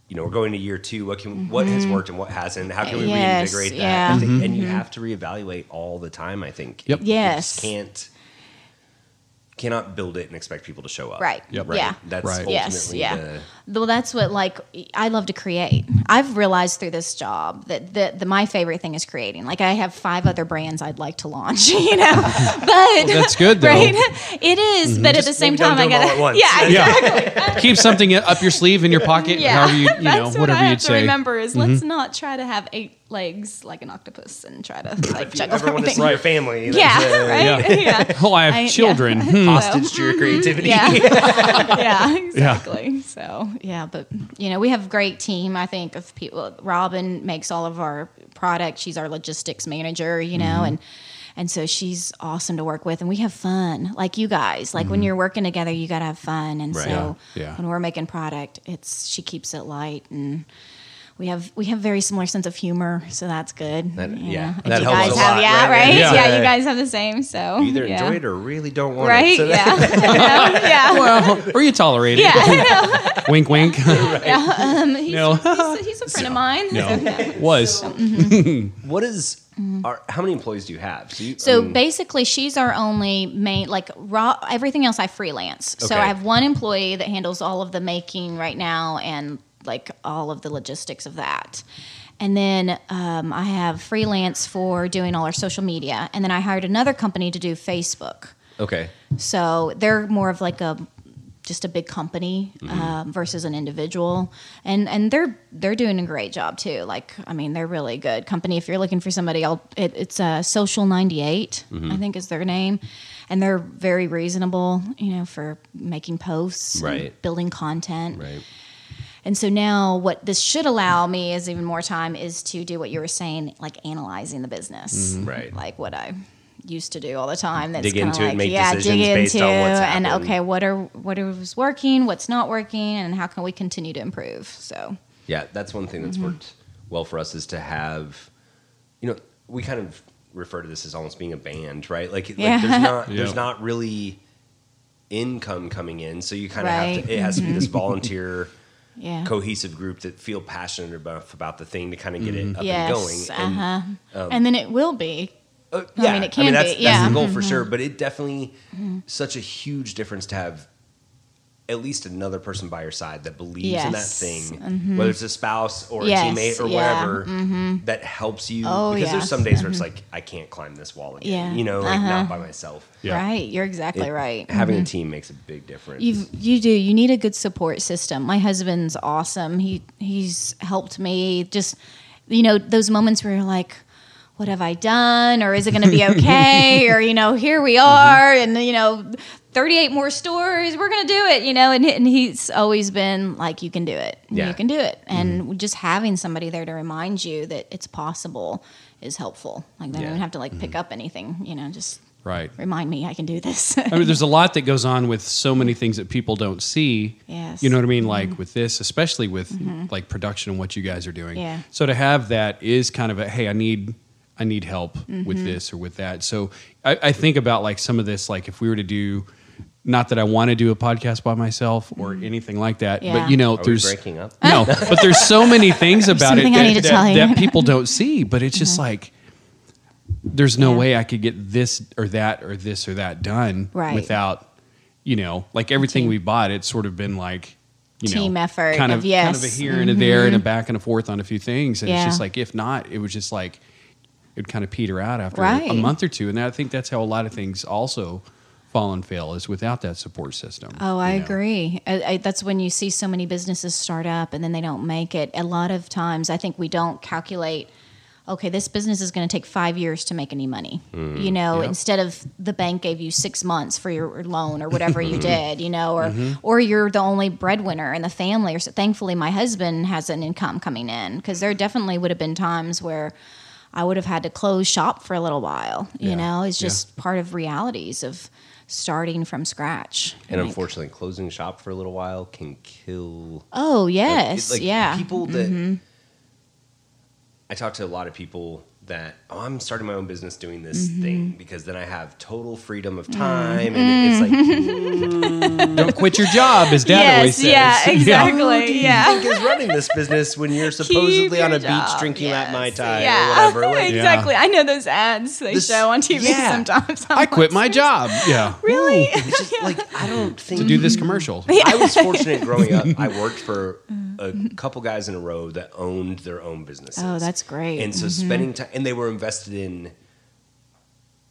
you know, we're going to year two. What can what has worked and what hasn't? How can we Mm-hmm. Yes, reinvigorate that? yeah. I think, and you have to reevaluate all the time. I think. Yep. You Yes. just can't cannot build it and expect people to show up. Right. Yep. Right. Yeah. That's Right. ultimately Yes, yeah. the Well, that's what like I love to create. I've realized through this job that the, the my favorite thing is creating. Like I have five other brands I'd like to launch, *laughs* you know. But that's good, though. *laughs* right? It is, but at the same time, I do 'em all gotta once. *laughs* yeah, Yeah. Keep something up your sleeve in your pocket, yeah. however you, you know, That's what whatever I have you'd to say. Mm-hmm. remember is let's not try to have eight legs like an octopus and try to like if you juggle ever want to everything. your family, *laughs* that's, yeah, uh, right. Yeah. *laughs* Oh, I have I- yeah. children. *laughs* Hmm. hostage to your creativity. Yeah. yeah, exactly. So yeah, but you know, we have a great team. I think of people. Robin makes all of our product. She's our logistics manager. You know, Mm-hmm. and and so she's awesome to work with, and we have fun. Like you guys, like Mm-hmm. when you're working together, you got to have fun. And Right. so Yeah, yeah. when we're making product, it's she keeps it light and. We have we have very similar sense of humor, so that's good. That- you yeah, that you helps guys a have, lot, yeah, right? right, Yeah. yeah. you guys have the same. So You either yeah. enjoy it or really don't want right? it. So yeah, *laughs* *laughs* yeah. Well, or you tolerate it. Yeah, *laughs* wink, wink. yeah. Um, he's, No. he's, he's a friend of mine. no, was. what is? Are, how many employees do you have? So, you, Mm-hmm. So I mean, basically, she's our only main, like raw. Everything else I freelance. So I have one employee that handles all of the making right now and like all of the logistics of that. And then um, I have freelance for doing all our social media. And then I hired another company to do Facebook. okay. So they're more of like a just a big company um, versus an individual, and and they're they're doing a great job too. Like I mean, they're really good company. If you're looking for somebody, I'll, it, it's uh, Social Ninety I think is their name, and they're very reasonable. You know, for making posts, Right. building content, Right. And so now, what this should allow me is even more time is to do what you were saying, like analyzing the business, Right. Like what I used to do all the time. That's Dig kinda into it, like, make yeah, decisions dig based into on what's and okay, what are what is working, what's not working, and how can we continue to improve? So Yeah, that's one thing Mm-hmm. that's worked well for us is to have, you know, we kind of refer to this as almost being a band, right? Like, like there's not Yeah. there's not really income coming in, so you kind of have Right. Mm-hmm. to. It has to be this volunteer, yeah, cohesive group that feel passionate about about the thing to kind of get it up yes, and going. And, uh-huh. and then it will be. Uh, I mean, it can that's, be, that's yeah. the goal for sure. But it definitely such a huge difference to have at least another person by your side that believes in that Yes. Mm-hmm. thing, whether it's a spouse or a teammate or yeah, Mm-hmm. whatever, that helps you. Oh, because there's some days where it's like I can't climb this wall again. Yeah. You know, like Uh-huh. not by myself. Yeah. Right. You're exactly It- right. Having a team makes a big difference. You you do. You need a good support system. My husband's awesome. He he's helped me. Just you know those moments where you're like, what have I done, or is it going to be *laughs* okay, or you know here we mm-hmm. are, and you know. 38 more stories. we're gonna do it you know and, and he's always been like you can do it Yeah. you can do it mm-hmm. and just having somebody there to remind you that it's possible is helpful like they Yeah. don't even have to like pick mm-hmm. up anything you know just Right. remind me i can do this I mean, there's a *laughs* lot that goes on with so many things that people don't see. Yes. You know what I mean? Like with this, especially with like production and what you guys are doing. Yeah. So to have that is kind of a hey, I need I need help with this or with that. So I, I think about like some of this, like if we were to do not that I want to do a podcast by myself or anything like that, Yeah. but you know, Are we there's breaking up? no, but there's so many things *laughs* about it that, that- that people don't see. But it's just like there's no Yeah. way I could get this or that or this or that done Right. without, you know, like everything Team. we bought. It's sort of been like, you know, Team effort kind of of, yes. kind of a here and a there and a back and a forth on a few things. And Yeah. it's just like if not, it was just like it would kind of peter out after a month or two. And I think that's how a lot of things also fall and fail is without that support system. Oh, I know? agree. I, I, that's when you see so many businesses start up and then they don't make it. A lot of times, I think we don't calculate. Okay, this business is going to take five years to make any money. You know, instead of the bank gave you six months for your loan or whatever you *laughs* did. You know, or Mm-hmm. or you're the only breadwinner in the family. Or so, thankfully, my husband has an income coming in because there definitely would have been times where. I would have had to close shop for a little while. You Yeah. know, it's Yeah. just part of realities of starting from scratch. And Like- unfortunately, closing shop for a little while can kill. Oh like, yes, it- like, yeah. Mm-hmm. People that I talk to a lot of people that oh, I'm starting my own business doing this Mm-hmm. thing because then I have total freedom of mm. time, and it's like mm. Don't quit your job, as Dad always says. yeah, *laughs* exactly, who yeah. think is running this business when you're *laughs* supposedly on a your beach job, drinking yes, at Mai Tai yeah. or whatever? *laughs* Like, exactly. I know those ads they This- show on TV yeah. sometimes. I'm I quit my job. Yeah. Really? It's just like I don't think To do this commercial. I was fortunate growing up. I worked for mm. A mm-hmm. couple guys in a row that owned their own businesses. Oh, that's great. And so mm-hmm. spending time, and they were invested in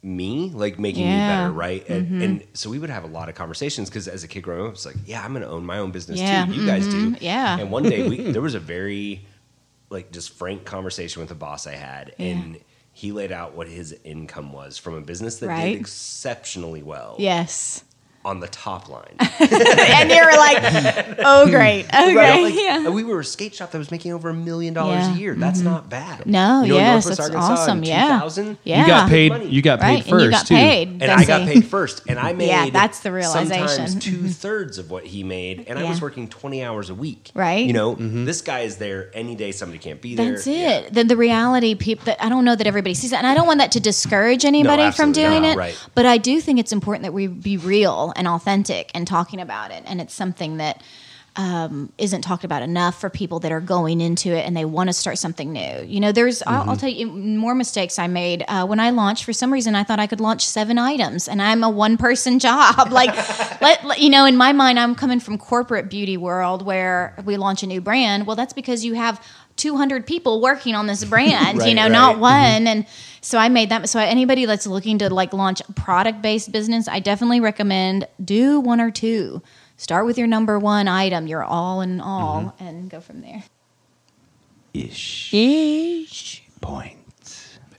me, like making me better, right? And, mm-hmm. and so we would have a lot of conversations because as a kid growing up, it's like, yeah, I'm going to own my own business Yeah, too. You guys do, mhm, yeah. And one day we *laughs* there was a very like just frank conversation with a boss I had, and he laid out what his income was from a business that Right. did exceptionally well Yes. On the top line. *laughs* and you were like, oh great, *laughs* okay, Right? Like, yeah. We were a skate shop that was making over a million dollars a year. That's not bad. No, You know, yes, Northwest that's Arkansas in awesome. Yeah, 2000, yeah. You got paid. Money. You got paid right, first and you got too. paid. And I got paid first, and I *laughs* made Yeah, that's the realization. Sometimes realization. two thirds of what he made, and I was working twenty hours a week. Right. You know, Mm-hmm. this guy is there any day. Somebody can't be there. That's Yeah. it. Then the reality, people. I don't know that everybody sees that, and I don't want that to discourage anybody from doing not. it. Right. But I do think it's important that we be real and authentic and talking about it, and it's something that um, isn't talked about enough for people that are going into it and they want to start something new. You know, there's I'll, Mm-hmm. I'll tell you more mistakes I made uh, when I launched. For some reason, I thought I could launch seven items, and I'm a one person *laughs* job. Like, let, let- you know, in my mind, I'm coming from corporate beauty world where we launch a new brand. Well, that's because you have 200 people working on this brand. *laughs* you know, right. not mm-hmm. one. And so I made that. So anybody that's looking to like launch a product based business, I definitely recommend do one or two. Start with your number one item, your all in all, mm-hmm. and go from there. Ish. Ish. Point.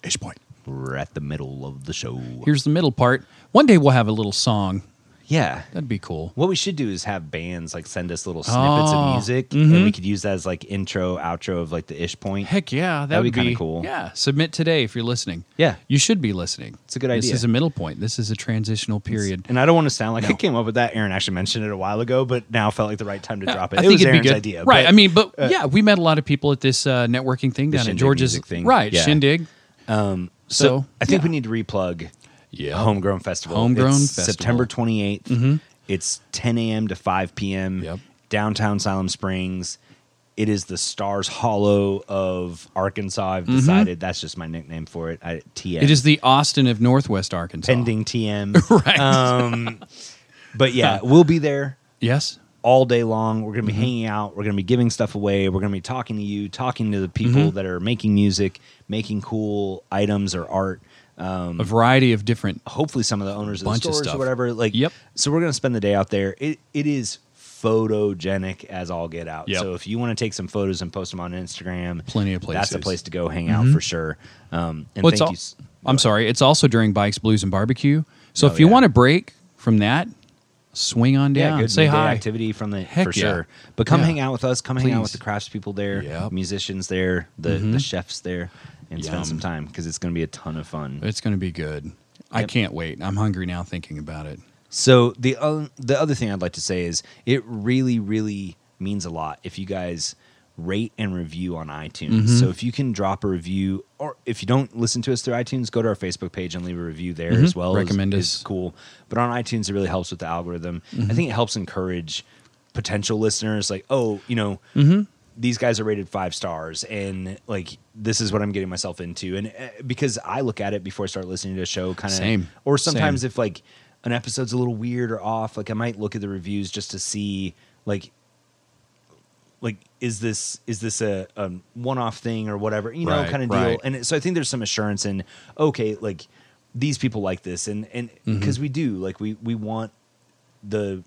Ish point. We're at the middle of the show. Here's the middle part. One day we'll have a little song. Yeah. That'd be cool. What we should do is have bands like send us little snippets Oh, of music, mhm. and we could use that as like intro, outro of like the ish point. Heck yeah, that That'd be kinda cool. Yeah, submit today if you're listening. Yeah. you should be listening. It's a good idea. This is a middle point. This is a transitional period. And I don't want to sound like I came up with that. Aaron actually mentioned it a while ago, but now felt like the right time to drop it. I it think was it'd Aaron's be good. idea, right? but- uh, I mean, but yeah, we met a lot of people at this uh, networking thing down at George's thing. Right, Yeah. Shindig. so, So, I think yeah. we need to replug Yeah, Homegrown Festival. Homegrown It's Festival. September 28th. It's 10 a.m. to 5 p.m. Yep. Downtown Siloam Springs. It is the Stars Hollow of Arkansas. I've decided that's just my nickname for it. I, TM. It is the Austin of Northwest Arkansas. pending TM. *laughs* right? Um, but yeah, *laughs* we'll be there. yes. all day long. We're going Mm-hmm. to be hanging out. We're going to be giving stuff away. We're going to be talking to you, talking to the people Mm-hmm. that are making music, making cool items or art. A variety of different. Hopefully, some of the owners of the Bunch of stores or whatever. Like, Yep. So we're going to spend the day out there. It it is photogenic as all get out. Yep. So if you want to take some photos and post them on Instagram, Plenty of That's the places. Mm-hmm. place to go hang out for sure. Um, and Well, thank al- you. I'm sorry. It's also during Bikes, Blues, and Barbecue. So Oh, if you yeah. want a break from that, swing on Yeah, down. good Say hi. activity from the Heck for yeah. sure. But come Yeah. hang out with us. Come hang out with Please. the craftspeople there, Yep. Mm-hmm. musicians there, the the chefs there, and Yum. spend some time because it's going to be a ton of fun. It's going to be good. I can't wait. I'm hungry now thinking about it. So the uh, the other thing I'd like to say is it really really means a lot if you guys rate and review on iTunes. Mm-hmm. So if you can drop a review or if you don't listen to us through iTunes, go to our Facebook page and leave a review there as well. is- Mm-hmm. Recommend is, us. Mm-hmm. cool. But on iTunes it really helps with the algorithm. I think it helps encourage potential listeners like, "Oh, you know, Mm-hmm. These guys are rated 5 stars and like this is what I'm getting myself into." And uh, because I look at it before I start listening to a show kind of Same. or sometimes Same. if like an episode's a little weird or off, like I might look at the reviews just to see like like is this is this a, a one off thing or whatever you know Right, kind of deal. right. And so I think there's some assurance in okay like these people like this and and Mm-hmm. because we do like we we want the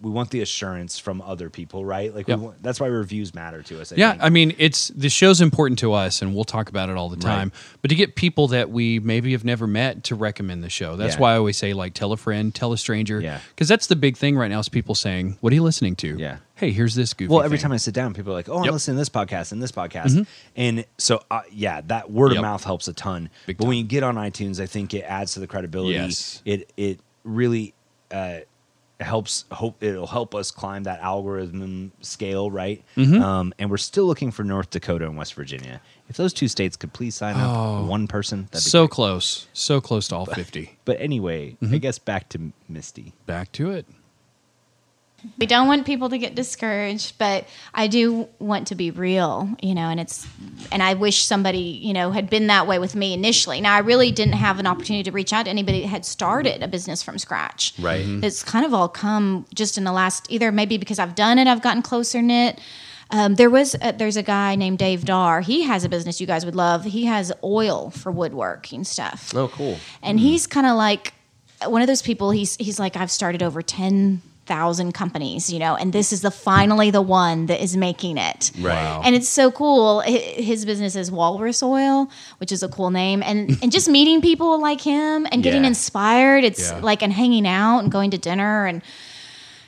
we want the assurance from other people, right? Like Yep. we want, that's why reviews matter to us. I yeah, think. I mean, it's the show's important to us, and we'll talk about it all the time. But to get people that we maybe have never met to recommend the show, that's Yeah. why I always say like tell a friend, tell a stranger, Yeah. because that's the big thing right now is people saying, "What are you listening to?" Yeah. hey, here's this goofy. Well, every thing. time I sit down, people are like, "Oh, I'm Yep. Mm-hmm. listening to this podcast and this podcast," and so uh, yeah, that word Yep. of mouth helps a ton. Big but when you get on iTunes, I think it adds to the credibility. Yes. It it really uh, helps. Hope it'll help us climb that algorithm scale, right? Mm-hmm. Um, and we're still looking for North Dakota and West Virginia. If those two states could please sign up, Oh. one person, that'd be so great. close, so close to all fifty. But anyway, Mm-hmm. I guess back to Misty. Back to it. We don't want people to get discouraged, but I do want to be real, you know, and it's and I wish somebody, you know, had been that way with me initially. Now I really didn't have an opportunity to reach out to anybody that had started a business from scratch. Right. Mm-hmm. Mhm. It's kind of all come just in the last either maybe because I've done it, I've gotten closer knit. Um, there was a, there's a guy named Dave Dar. He has a business you guys would love. He has oil for woodworking stuff Oh, cool. and he's kind of like one of those people he's he's like i've started over 10,000 companies you know and this is the finally the one that is making it Right. Wow. and it's so cool his business is walrus oil which is a cool name and and just meeting people like him and getting Yeah. inspired it's Yeah. like and hanging out and going to dinner and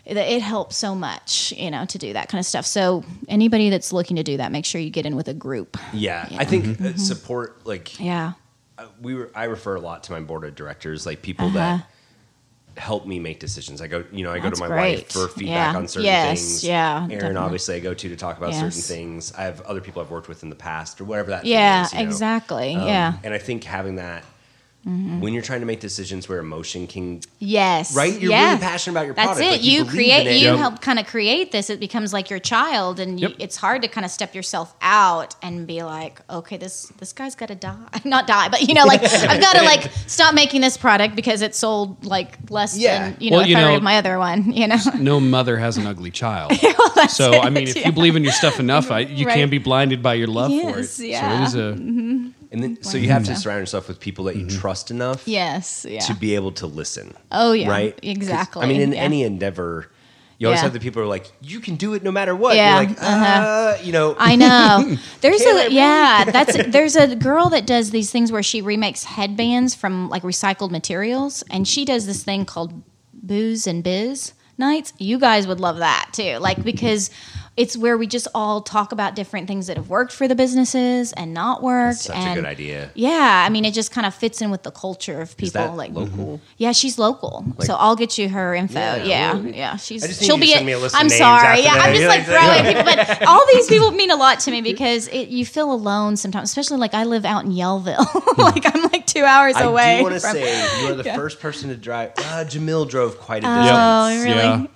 it, it helps so much you know to do that kind of stuff so anybody that's looking to do that make sure you get in with a group Yeah, Yeah. I think uh, support like yeah uh, we were I refer a lot to my board of directors, like people Uh-huh. that help me make decisions. I go, you know, I go to my great. wife for feedback Yeah. on certain Yes, things. yeah, Aaron, definitely. obviously, I go to to talk about certain things. I have other people I've worked with in the past or whatever that. yeah is, you know. exactly Um, yeah and I think having that Mm-hmm. when you're trying to make decisions where emotion can Yes. Right? You're yeah. really passionate about your product. That's product. it. Like, you you create. it. You Yep. help kind of create this. It becomes like your child, and you, Yep. it's hard to kind of step yourself out and be like, okay, this this guy's got to die, *laughs* not die, but you know, like *laughs* I've got to like stop making this product because it sold like less Yeah. than you know Well, a you know- my other one. You know. *laughs* No mother has an ugly child. so I mean, if yeah. you believe in your stuff enough, I, you Right. can't be blinded by your love for it. Yes, yeah. So it is a mm-hmm. And then so you have to surround yourself with people that you trust enough Yes. Yeah. to be able to listen. oh yeah. right? 'Cause, Exactly. I mean, in yeah. any endeavor, you always Yeah. have the people who are like, "You can do it no matter what." Yeah, You're like, uh-huh. uh, you know, I know. *laughs* There's Can I a really? yeah. That's *laughs* there's a girl that does these things where she remakes headbands from like recycled materials, and she does this thing called booze and biz nights. You guys would love that too, like because it's where we just all talk about different things that have worked for the businesses and not worked. such and a good idea. Yeah, I mean, it just kind of fits in with the culture of people. Is that like local? yeah, she's local, Like- so I'll get you her info. Yeah, Yeah, well, yeah, she's I just need she'll you to be. send me a list of I'm names sorry. after Yeah, that. I'm just like *laughs* like- throwing people, but all these people mean a lot to me because it, you feel alone sometimes, especially like I live out in Yellville, *laughs* like I'm like two hours away. I away. do want to say you are the *laughs* Yeah. first person to drive. Uh, Jamil drove quite a distance. Oh, distance. really? Yeah.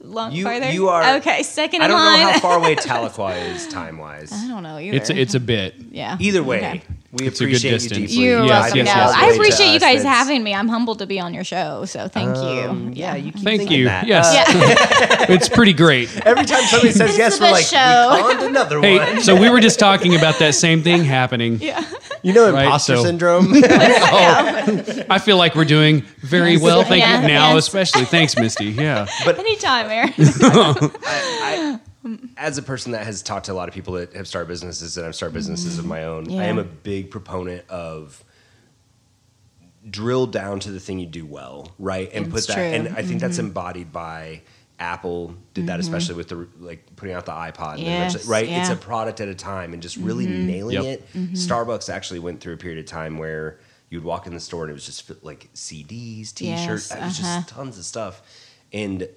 Long You- farther. you are- okay. Second I don't line. know how far away *laughs* Tahlequah is time wise. I don't know either. it's a, it's a bit. yeah. Either way, Okay. We It's a good appreciate you distance. deeply. You're Yes, welcome. yes, yes, I yes. appreciate you guys That's- having me. I'm humbled to be on your show, so thank Um, you. yeah, you keep Thank you. that. Yes, Yeah. *laughs* *laughs* it's pretty great. Every time somebody says yes, we're like, show. we conned another Hey, one. so we were just talking about that same thing happening. yeah. You know Right, imposter so- syndrome? *laughs* I feel like we're doing very Yes. well. Thank Yeah, you. Now, yes. especially. Thanks, Misty. Yeah. but Anytime, Aaron. I, as a person that has talked to a lot of people that have started businesses and I've started businesses of mm-hmm. my own, I am a big proponent of drill down to the thing you do well, right? And put that true. and I think that's mm-hmm. embodied by Apple did that mm-hmm. especially with the like putting out the iPod, Yes, right? It's a product at a time and just really nailing Yep. it. Starbucks actually went through a period of time where you'd walk in the store and it was just like CDs, T-shirts, Yes, it was uh-huh. just tons of stuff. And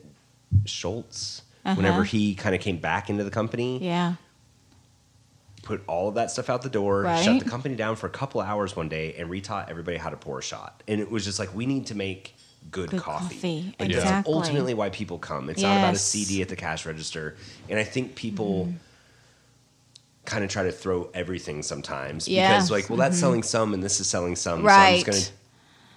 Schultz, Uh-huh. whenever he kind of came back into the company, yeah. put all of that stuff out the door, shut the company down for a couple hours one day, and retaught everybody how to pour a shot. And it was just like we need to make good, Good coffee. coffee, Like exactly. that's ultimately why people come. It's not about a CD at the cash register. And I think people. Mm-hmm. Kind of try to throw everything sometimes Yeah. Mm-hmm. because, like, well, that's selling some and this is selling some. Right. Mm-hmm. So I'm just going to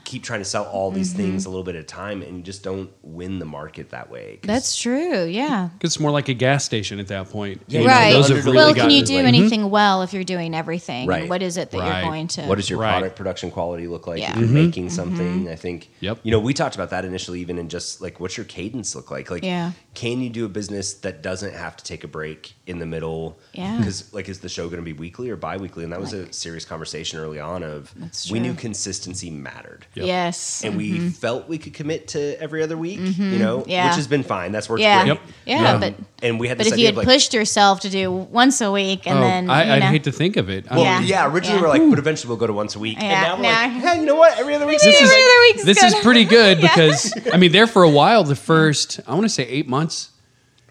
keep trying to sell all these things mm-hmm. a little bit at a time, and you just don't win the market that way. That's true. Yeah. It's more like a gas station at that point. Yeah, You know, right. those have really well, can you do like- anything mm-hmm. well if you're doing everything? Right. And what is it that Right. you're going to? What does your Right. product production quality look like Yeah. if you're Mm-hmm. making mm-hmm. something? I think Yep. you know we talked about that initially, even in just like what's your cadence look like? Like, Yeah. Can you do a business that doesn't have to take a break in the middle? Yeah. because like is the show going to be weekly or bi-weekly? And that was a serious conversation early on of we knew consistency mattered. Yep. Yes. And we felt we could commit to every other week, you know, Mm-hmm. Yeah. which has been fine. That's worked yeah. great. Yep. Yeah, Yeah. but And we had but this if you had like, pushed yourself to do once a week and Oh, then I, you I'd know, hate to think of it. Well, yeah, Yeah. originally Yeah. we are like, but eventually we'll go to once a week. Yeah. And now we're like, hey, you know what? Every other week. this is Every other week's this is pretty good *laughs* because I mean, there for a while, the first I want to say eight months,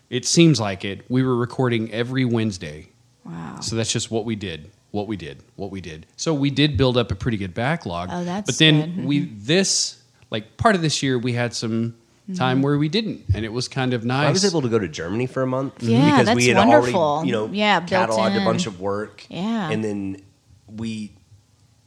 it seems like it. We were recording every Wednesday, Wow. so that's just what we did, what we did, what we did. So we did build up a pretty good backlog. Oh, that's But then good. Mm-hmm. we this like part of this year we had some time where we didn't, and it was kind of nice. I was able to go to Germany for a month Yeah, because that's we had wonderful. already, you know, Yeah, built cataloged a in. bunch of work. Yeah. and then we,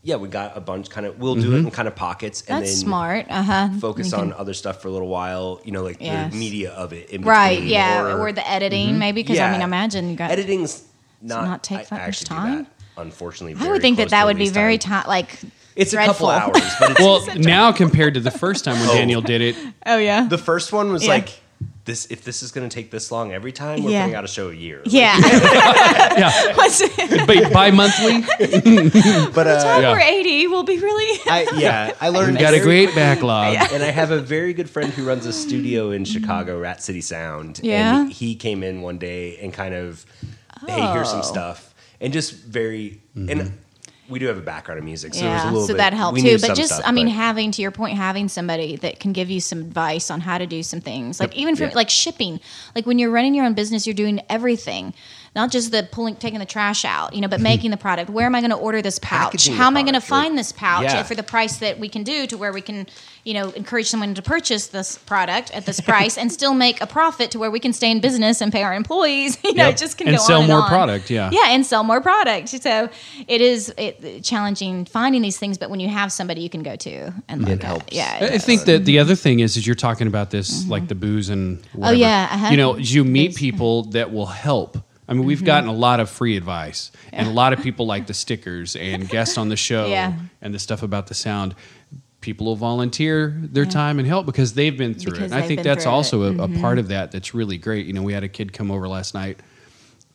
yeah, we got a bunch. Kind of, we'll do it in kind of pockets, and That's then smart. Uh huh. focus on other stuff for a little while. You know, like Yes. the media of it. In Right. between, Yeah. or, Or, the editing maybe because I mean imagine you got. editing's not not take I- that I much actually do time? that, unfortunately, I very would think that close that would be release very time. time like. It's a couple hours, but *laughs* it's, well now compared to the first time when *laughs* Oh. Daniel did it. Oh yeah. the first one was Yeah. like. This, if this is going to take this long every time, we're Yeah. putting out a show a year. Like, yeah. *laughs* Yeah, *laughs* Once time bi-monthly. *laughs* but uh, Yeah. we're eighty, we'll be really. I, yeah, I learned. We've got a great quickly- backlog. and I have a very good friend who runs a studio in Chicago, Rat City Sound. Yeah? And he came in one day and kind of, hey, here's some Oh. stuff. And just very, and we do have a background in music, so there was a yeah, little so bit. that helped too. But just, stuff, I mean, but- having to your point, having somebody that can give you some advice on how to do some things, like even for Yeah. like shipping, like when you're running your own business, you're doing everything, not just the pulling, taking the trash out, you know, but mm-hmm. making the product. Where am I going to order this pouch? Packaging How am I going to product, find this pouch Yeah. for the price that we can do to where we can, you know, encourage someone to purchase this product at this price and still make a profit to where we can stay in business and pay our employees. *laughs* You know, Yep. it just can And go sell on and sell more on. product, yeah. Yeah, and sell more product. So it is it, challenging finding these things, but when you have somebody you can go to and look It at, helps. yeah, I it I does. think that the other thing is, is you're talking about this like the booze and whatever. Mm-hmm. Oh, yeah, uh-huh. you know, you meet Booze. people that will help. I mean, we've gotten a lot of free advice, and a *laughs* lot of people like the stickers and guests on the show Yeah. and the stuff about the sound. People will volunteer their time and help because they've been through Because it. And I think that's also a, Mm-hmm. a part of that that's really great. You know, we had a kid come over last night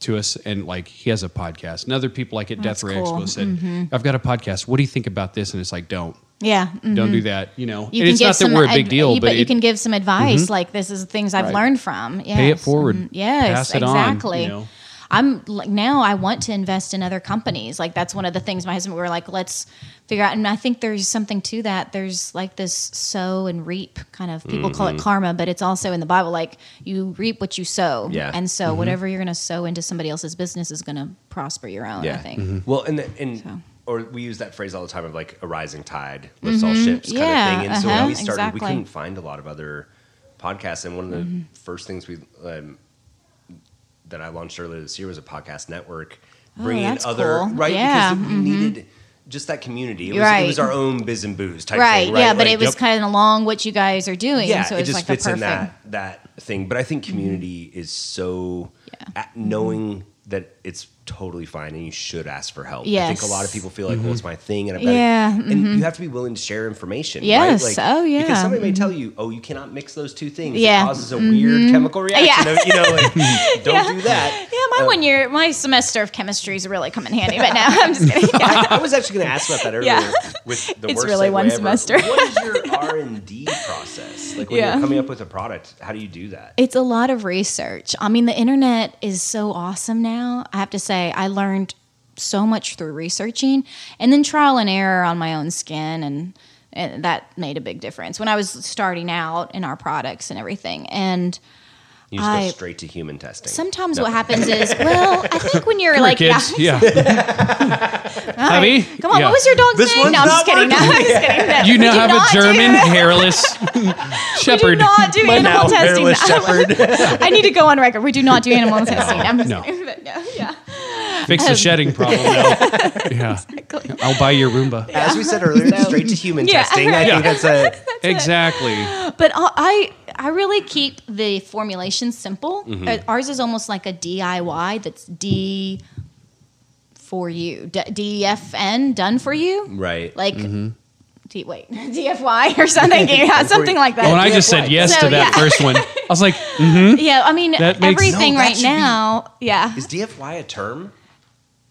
to us and like he has a podcast and other people like at That's Death Ray cool. Mm-hmm. Expo said i've got a podcast what do you think about this and it's like don't yeah. mhm. don't do that you know You and it's not that we're a big ad- deal you- but, you it- can give some advice. Like this is things I've Right. learned from. Yes. Pay it forward. mhm, Yes, Pass it on, exactly. you know. I'm like now I want to invest in other companies. Like that's one of the things my husband we were like, let's figure out. And I think there's something to that. There's like this sow and reap kind of people call it Mm-hmm. karma, but it's also in the Bible like you reap what you sow. Yeah. And so Mm-hmm. whatever you're going to sow into somebody else's business is going to prosper your own. Yeah. I think. Mm-hmm. Well, and the, and So. or we use that phrase all the time of like a rising tide lifts all ships kind Mm-hmm. Yeah, of thing. And so uh-huh, when we started, we couldn't find a lot of other podcasts. And one of the Mm-hmm. first things we um, that I launched earlier this year was a podcast network, Oh, bringing in that's other cool. right Yeah, because we mhm. needed. just that community. It was, Right. it was our own biz and booze type right, thing, right? yeah, but it was yep. kind of along what you guys are doing. yeah, so it it's just like fits a in that that thing. But I think community is so Yeah. at knowing that it's totally fine and you should ask for help. I think a lot of people feel like, Mm-hmm. well, it's my thing, and I've got Yeah, to, and you have to be willing to share information. Yes. right? Oh, yeah. Because somebody may tell you, oh, you cannot mix those two things. Yeah. Mm-hmm. It causes a weird chemical reaction. Yeah. Of, you know, like, *laughs* don't do that. Yeah, my Uh, one year, my semester of chemistry is really coming handy, but now. *laughs* I'm just kidding. Yeah. I, I was actually going to ask about that *laughs* earlier. Yeah. With the It's worst really segue one ever. semester. What is your R and Like when Yeah. you're coming up with a product, how do you do that? It's a lot of research. I mean, the internet is so awesome now. I have to say, I learned so much through researching and then trial and error on my own skin and, and that made a big difference when I was starting out in our products and everything. And You just I- go straight to human testing. sometimes what happens is, well, I think when you're Come like, kids. yeah, *laughs* *laughs* Yeah. all right. Hubby? come on, Yeah. what was your dog's This name? one's No, I'm just kidding. No, I'm just kidding. No. *laughs* You We now have a German that. hairless We do not do My animal testing. shepherd. I need to go on record. We do not do animal testing. I'm just No. kidding. But no, yeah. Fix the shedding problem. now. *laughs* Yeah. I'll buy your Roomba. As we said earlier, straight to human Yeah, testing. I right. *laughs* think that's a Exactly. But I I I really keep the formulation simple. Mm-hmm. Uh, Ours is almost like a DIY. That's D for you. D- DFN done for you. right. Like. D, wait, *laughs* DFY or something, yeah, something like that. When I just said yes So, to that yeah. first one, I was like, mm-hmm. yeah, I mean That makes- everything No, that right should be- now. Yeah, Is DFY a term?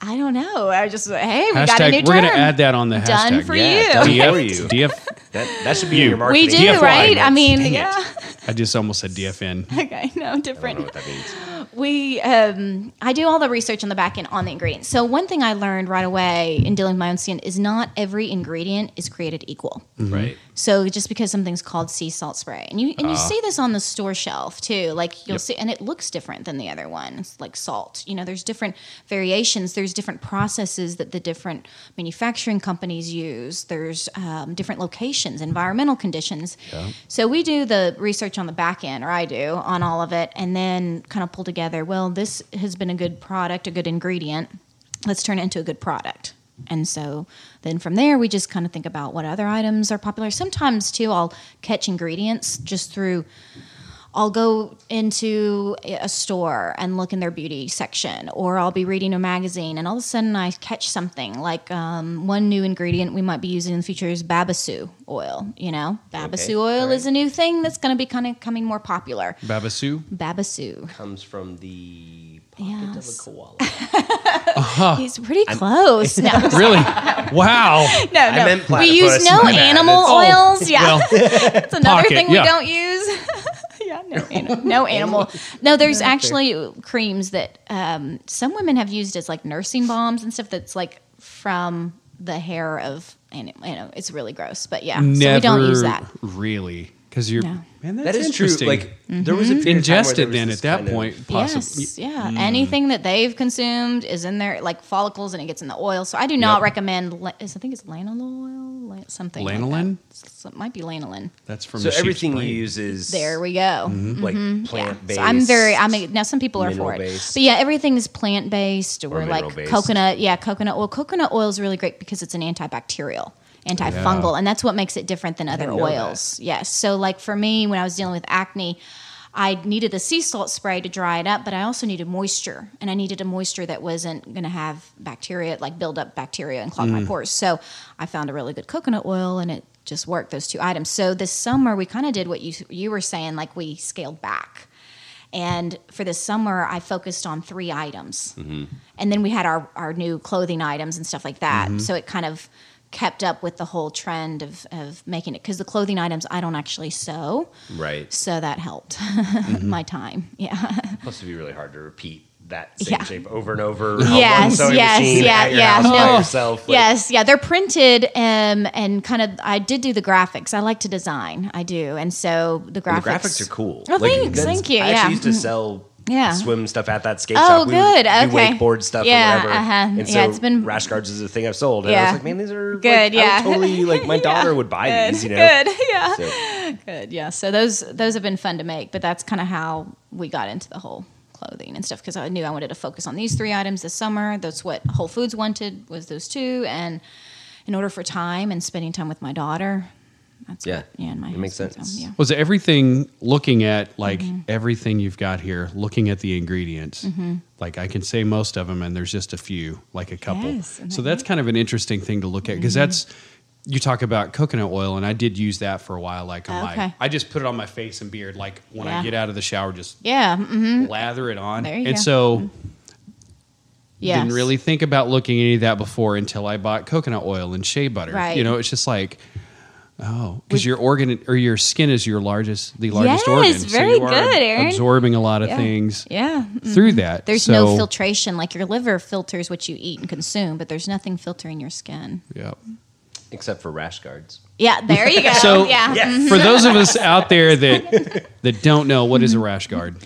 I don't know. I just hey, we got a new hashtag. term. We're gonna add that on the Done hashtag. for Yeah, you. done DF, for you. DF. That that should be You. your marketing. We do, DFY, right? I Dang mean, it. yeah. I just almost said DFN. *laughs* Okay, no, I don't different. know what that means. we um, I do all the research on the back end on the ingredients. So one thing I learned right away in dealing with my own skin is not every ingredient is created equal. Right. So just because something's called sea salt spray, and you and you see this on the store shelf too, like you'll Yep. see, and it looks different than the other one. It's like salt. You know, there's different variations. There's different processes that the different manufacturing companies use. There's um, different locations, environmental conditions. So we do the research on the back end, or I do, on all of it, and then kind of pull together. Well, this has been a good product, a good ingredient. Let's turn it into a good product. And so then from there, we just kind of think about what other items are popular. Sometimes, too, I'll catch ingredients just through. I'll go into a store and look in their beauty section, or I'll be reading a magazine, and all of a sudden I catch something like um, one new ingredient we might be using in the future is Babassu oil. You know, Babassu Okay, oil all is a new thing that's going to be kind of coming more popular. Babassu. Babassu. Comes from the pocket Yes. of a koala. He's pretty close. *laughs* No, Really? Wow. *laughs* no, no. meant we use no my bad. animal Oh, oils. *laughs* Yeah, Well, that's another pocket, thing we yeah. don't use. yeah, no, ani- no animal. No, there's actually creams that um, some women have used as like nursing balms and stuff. That's like from the hair of, ani- you know, it's really gross. But yeah, never so we don't use that. really because you're. No. Man, that's That is true. interesting. Like mm-hmm. there was a period of time where ingest there it was then at that kind of- point. Possibly. Yes, yeah. Mm. Anything that they've consumed is in there, like follicles, and it gets in the oil. So I do not Yep. recommend. Is I think it's lanolin oil, la- something. like that. Lanolin? So it might be lanolin. That's from So a sheep's everything you brain. use is There we go. Mm-hmm. like mm-hmm. Yeah. plant based. So I'm very. I mean, now some people are for it, mineral-based. but yeah, everything is plant based or, like mineral-based. coconut. Yeah, coconut oil. Coconut oil is really great because it's an antibacterial, antifungal, Yeah. and that's what makes it different than other that. oils. Yes. So like for me, when I was dealing with acne. I needed the sea salt spray to dry it up, but I also needed moisture, and I needed a moisture that wasn't going to have bacteria, like build up bacteria and clog Mm. my pores. So I found a really good coconut oil, and it just worked. Those two items. So this summer we kind of did what you you were saying, like we scaled back. And for this summer, I focused on three items. And then we had our, our new clothing items and stuff like that. So it kind of kept up with the whole trend of, of making it. Because the clothing items, I don't actually sew. right. So that helped *laughs* my time. Yeah. Plus, it'd be really hard to repeat that same Yeah. shape over and over. on one Yes, yes, yeah, at your yeah. house by No. yourself. Like, yes, yeah, they're printed um, and kind of. I did do the graphics. I like to design. I do, and so the graphics. and the graphics are cool. Oh, thanks, thank you. I yeah, used to sell Yeah. swim stuff at that skate Oh, shop. We would good, do okay. wakeboard stuff Yeah, or whatever. uh-huh. And Yeah, so it's been- rash guards is a thing I've sold. And I Yeah. was like, man, these are Good, like, I would yeah. totally *laughs* like my daughter Yeah. would buy good, these. You know, good, *laughs* yeah, So, good, yeah. So those those have been fun to make, but that's kind of how we got into the whole clothing and stuff because I knew I wanted to focus on these three items this summer. That's what Whole Foods wanted was those two, and in order for time and spending time with my daughter. That's Yeah. what, yeah, and my It makes sense. So, yeah. Was everything looking at like Mm-hmm. everything you've got here, looking at the ingredients? Mm-hmm. Like I can say most of them, and there's just a few, like a couple. Yes, so that's kind of an interesting thing to look at because that's you talk about coconut oil, and I did use that for a while. Like on my, Okay. I just put it on my face and beard. Like when I get out of the shower, just Yeah. hmm lather it on. There you and go. so Yes. didn't really think about looking any of that before until I bought coconut oil and shea butter. Right. You know, it's just like, oh, because your organ or your skin is your largest, the largest Yes, organ. very you are good, Aaron. Absorbing a lot of Yeah. things Yeah. through mm-hmm. that. There's So- no filtration. Like your liver filters what you eat and consume, but there's nothing filtering your skin. Yep. Except for rash guards. Yeah, there you *laughs* go. So yeah. Yes. for those of us out there that *laughs* that don't know what is a rash guard,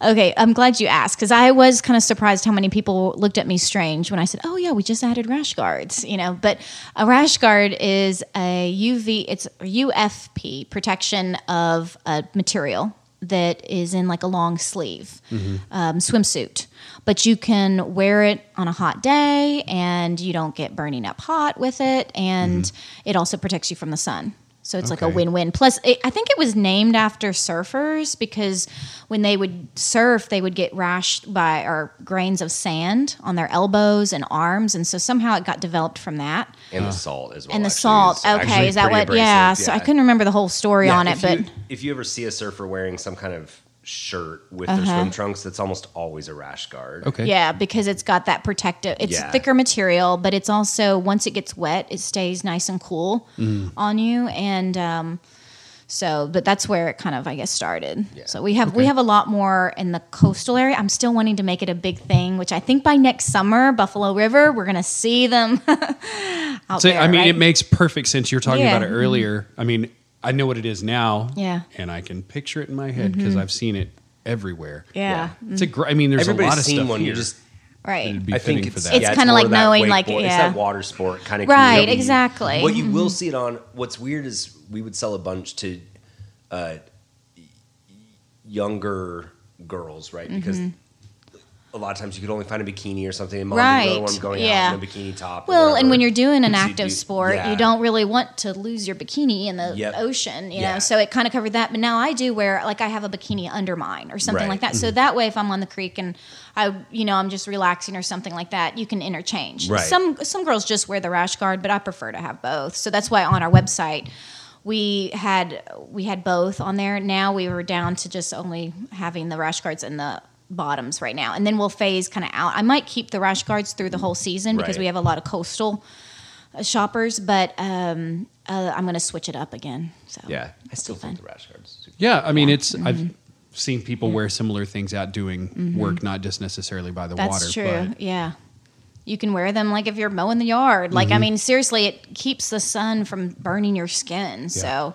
Okay, I'm glad you asked because I was kind of surprised how many people looked at me strange when I said, "Oh yeah, we just added rash guards." You know, but a rash guard is a UV, it's UFP protection of a material that is in like a long sleeve um, swimsuit, but you can wear it on a hot day and you don't get burning up hot with it, and it also protects you from the sun. So it's like a win-win. Plus, it, I think it was named after surfers because when they would surf, they would get rashed by or grains of sand on their elbows and arms, and so somehow it got developed from that. And the salt as well. and the actually, salt. Okay, is that what? Yeah. abrasive, So I couldn't remember the whole story Yeah, on it, if but if you ever see a surfer wearing some kind of shirt with their Uh-huh. swim trunks, that's almost always a rash guard. okay. yeah, because it's got that protective. It's Yeah. thicker material, but it's also once it gets wet, it stays nice and cool Mm. on you, and um, so. But that's where it kind of, I guess, started. Yeah. So we have we have a lot more in the coastal area. I'm still wanting to make it a big thing, which I think by next summer, Buffalo River, we're gonna see them. *laughs* out So there, I mean, right? it makes perfect sense. You were talking Yeah. about it earlier. I mean, I know what it is now. Yeah. And I can picture it in my head because mm-hmm. I've seen it everywhere. yeah, mm-hmm. It's a great. I mean, there's Everybody's a lot of seen stuff one. here. You just right. Be I think it's. It's yeah, kinda like of that knowing, like, wakeboard- it's yeah. that water sport kind of Right, exactly. What you will mm-hmm. see it on. What's weird is we would sell a bunch to uh, younger girls, right? Because a lot of times you could only find a bikini or something. And mom didn't really Mm-hmm. Right, going yeah. out in a bikini top. Well, and when you're doing an active do- sport, yeah. you don't really want to lose your bikini in the Yep. ocean, you Yeah. know. So it kind of covered that. But now I do wear like I have a bikini under mine or something Right. like that. Mm-hmm. So that way, if I'm on the creek and I, you know, I'm just relaxing or something like that, you can interchange. Right. Some some girls just wear the rash guard, but I prefer to have both. So that's why on our website. We had we had both on there. Now we were down to just only having the rash guards and the bottoms right now, and then we'll phase kind of out. I might keep the rash guards through the whole season because Right. we have a lot of coastal uh, shoppers, but um, uh, I'm going to switch it up again. So Yeah, I still Fun. think the rash guards. Super Yeah, I mean, Yeah. it's I've seen people wear similar things out doing work, not just necessarily by the that's water. That's true. But Yeah. You can wear them like if you're mowing the yard. Like, Mm-hmm. I mean, seriously, it keeps the sun from burning your skin. So,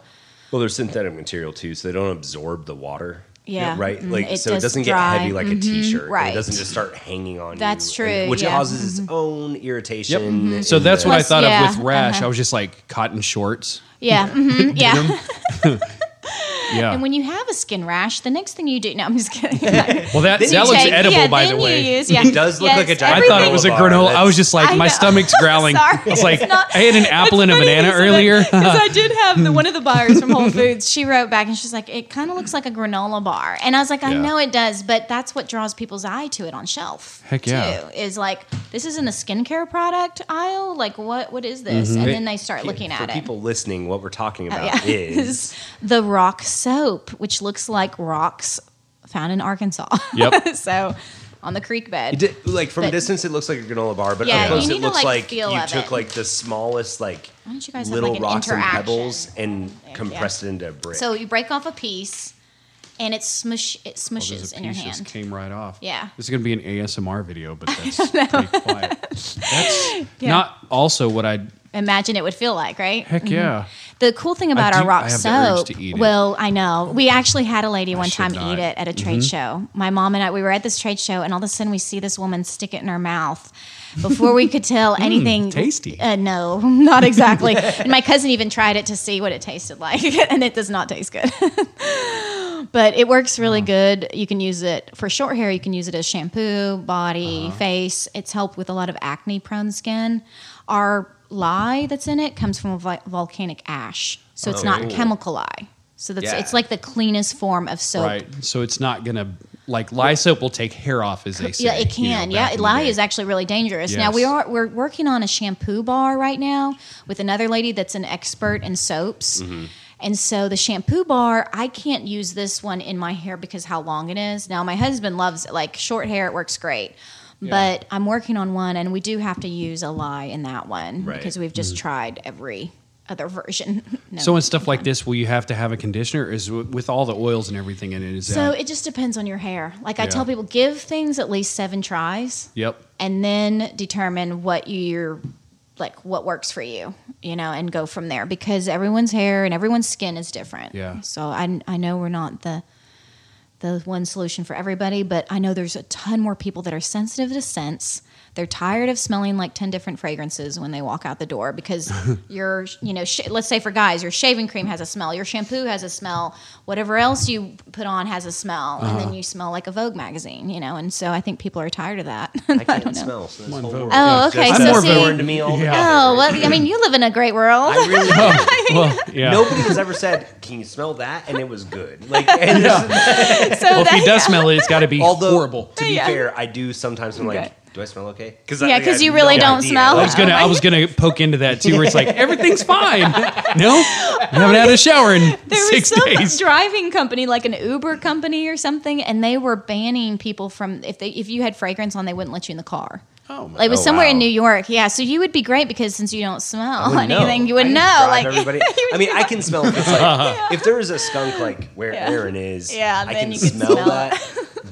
Well, they're synthetic material too, so they don't absorb the water. Yeah. Right. Mm, Like it so, it does doesn't dry. get heavy like a t-shirt. Right. It doesn't just start hanging on That's you. true, and- which yeah. causes its own irritation. Mm-hmm. so that's what I thought yeah, of with rash. uh-huh. I was just like cotton shorts. yeah. *laughs* mhm, yeah. *laughs* Yeah. And when you have a skin rash, the next thing you do, no, I'm just kidding. *laughs* well, that that looks Take- edible, yeah, by the way. Use, yeah. It does look Yes, like a giant I thought it was a Granola bar. granola. I was just like, my stomach's *laughs* growling. Sorry. It's like, It's not- I had an apple and a banana earlier. Because I did have the, *laughs* one of the buyers from Whole Foods. She wrote back and she's like, "It kind of looks like a granola bar," and I was like, "I Yeah. know it does, but that's what draws people's eye to it on shelf." Heck yeah. Too, is like this isn't a skincare product aisle. Like what? What is this? Mm-hmm. And then they start looking For at it. people listening, what we're talking Oh, about yeah. is the rock soap, which looks like rocks found in Arkansas. Yep. *laughs* so on the creek bed. Did, like from But- a distance, it looks like a granola bar, but Yeah, up close, it need to, looks like, like, you took it. like the smallest like Why don't you guys have, little like, an rocks and pebbles and Yeah. compressed it into a brick. So you break off a piece, and it smush it Well, there's smushes a in your piece just hand. came right off. Yeah. This is going to be an ASMR video, but *laughs* that's pretty quiet. *laughs* That's not also what I. Imagine it would feel like, right? Heck yeah. The cool thing about our rock I have the urge soap, to eat it. well, I know we actually had a lady one time not. eat it at a trade Mm-hmm. show. My mom and I, we were at this trade show, and all of a sudden we see this woman stick it in her mouth. Before we could tell *laughs* anything, Mm, tasty. Uh, no, *laughs* not exactly. *laughs* and my cousin even tried it to see what it tasted like, and it does not taste good. but it works really good. You can use it for short hair. You can use it as shampoo, body, Uh-huh. face. It's helped with a lot of acne prone skin. Our lye that's in it comes from a vi- volcanic ash, so it's not Okay. chemical lye. So that's Yeah. it's like the cleanest form of soap. Right. So it's not gonna like lye soap will take hair off, as they say. Yeah, it you know, can. back yeah, in the lye day. is actually really dangerous. Now we Yes. are we're working on a shampoo bar right now with another lady that's an expert in soaps. Mm-hmm. And so the shampoo bar, I can't use this one in my hair because how long it is. Now my husband loves it. Like short hair, it works great. But I'm working on one, and we do have to use a lye in that one Right. because we've just mm. tried every other version. *laughs* No, So in stuff like this, will you have to have a conditioner? Is with all the oils and everything in it? Is So that? it just depends on your hair. Like I Yeah. tell people, give things at least seven tries. Yep. and then determine what you're like what works for you you know and go from there because everyone's hair and everyone's skin is different Yeah. so i, I know we're not the the one solution for everybody but i know there's a ton more people that are sensitive to scents they're tired of smelling like 10 different fragrances when they walk out the door because *laughs* your you know sh- let's say for guys your shaving cream has a smell your shampoo has a smell whatever else you put on has a smell and then uh-huh. you smell like a vogue magazine you know and so i think people are tired of that I *laughs* don't can't know. smell. So this One whole vote. world Oh, is okay, just so more see- to me all Yeah. Oh, together. well, I mean, you live in a great world. I really *laughs* well, yeah. Nobody has ever said, "Can you smell that?" and it was good. Like, and this- so Well, if he does smell it, it's got to be although horrible. to be Yeah. fair, I do sometimes. I'm Okay. like, "Do I smell okay?" Yeah, because you really don't smell. I was *laughs* gonna, I was gonna poke into that too, where it's like everything's *laughs* fine. *laughs* No, I haven't had a shower in there six was some days. driving company, like an Uber company or something, and they were banning people from if they if you had fragrance on, they wouldn't let you in the car. Oh my god. It was Oh, somewhere in. New York, yeah. So you would be great because since you don't smell wouldn't anything, you would I know. Like everybody. I mean, I can smell if it's like if there was a skunk like where Yeah. Aaron is. Yeah, I then can you could smell, smell that,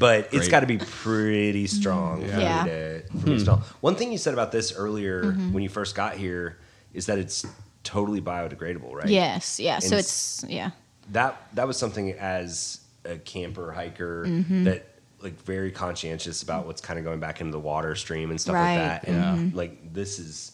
but it's got to be pretty strong for Yeah. me to, for me to hmm. smell. One thing you said about this earlier mm-hmm. when you first got here is that it's totally biodegradable, right? Yes, yeah. So it's yeah. that that was something as a camper hiker Mm-hmm. that like very conscientious about what's kind of going back into the water stream and stuff Right. like that and mm-hmm. like this is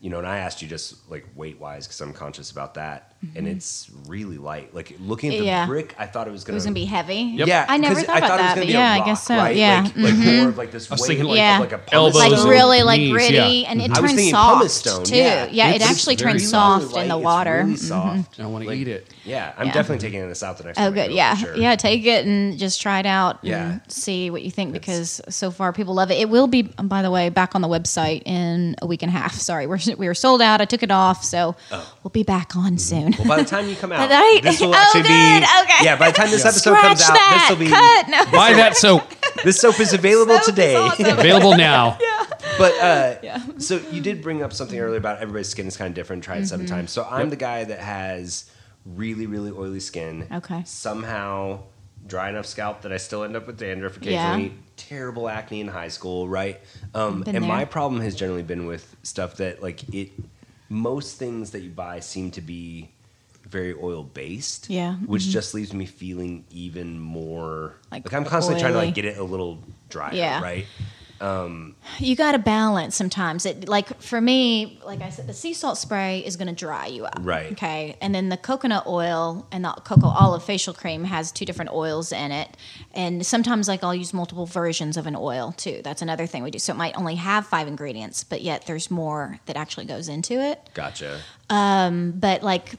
you know and i asked you just like weight wise because i'm conscious about that and it's really light like looking at the Mm-hmm. Yeah. brick i thought it was gonna was gonna be heavy. Yep. yeah I never thought about it was that, gonna but be a yeah, I guess so, right? yeah. like, like Mhm. more of like this I was weight, thinking like, Yeah. like a pumice Elbows like stone. really like knees, gritty, yeah. and it I was turns thinking soft stone, too. yeah. Yeah, it actually very turns soft. soft in the water. really Mhm. soft. I want to eat it. yeah i'm definitely taking this out the next Oh, time I good. Yeah. Yeah. Take it and just try it out Yeah. and see what you think because so far people love it. It will be, um, by the way, back on the website in a week and a half. Sorry. We're, we were sold out. I took it off. So we'll be back on soon. Well, by the time you come *laughs* out, Right? this will Oh, actually good. be. Okay. Yeah, by the time this episode Scratch comes out, this will be. Cut. No. Buy that soap. *laughs* This soap is available Soap is today. awesome. *laughs* Available now. Yeah. But uh, Yeah. so you did bring up something earlier about everybody's skin is kind of different. Try it Mm-hmm. seven times. So I'm the guy that has really, really oily skin. Okay. Somehow dry enough scalp that I still end up with dandruff occasionally. Yeah. Terrible acne in high school, right? Um, and there. my problem has generally been with stuff that like it. Most things that you buy seem to be very oil based. Yeah, Which mhm. just leaves me feeling even more Like like, I'm constantly trying to like get it a little drier, Yeah. right? you got to balance sometimes. It like for me, like I said, the sea salt spray is going to dry you up. Right. Okay. And then the coconut oil and the cocoa olive facial cream has two different oils in it. And sometimes like I'll use multiple versions of an oil too. That's another thing we do. So it might only have five ingredients, but yet there's more that actually goes into it. Gotcha. Um, but like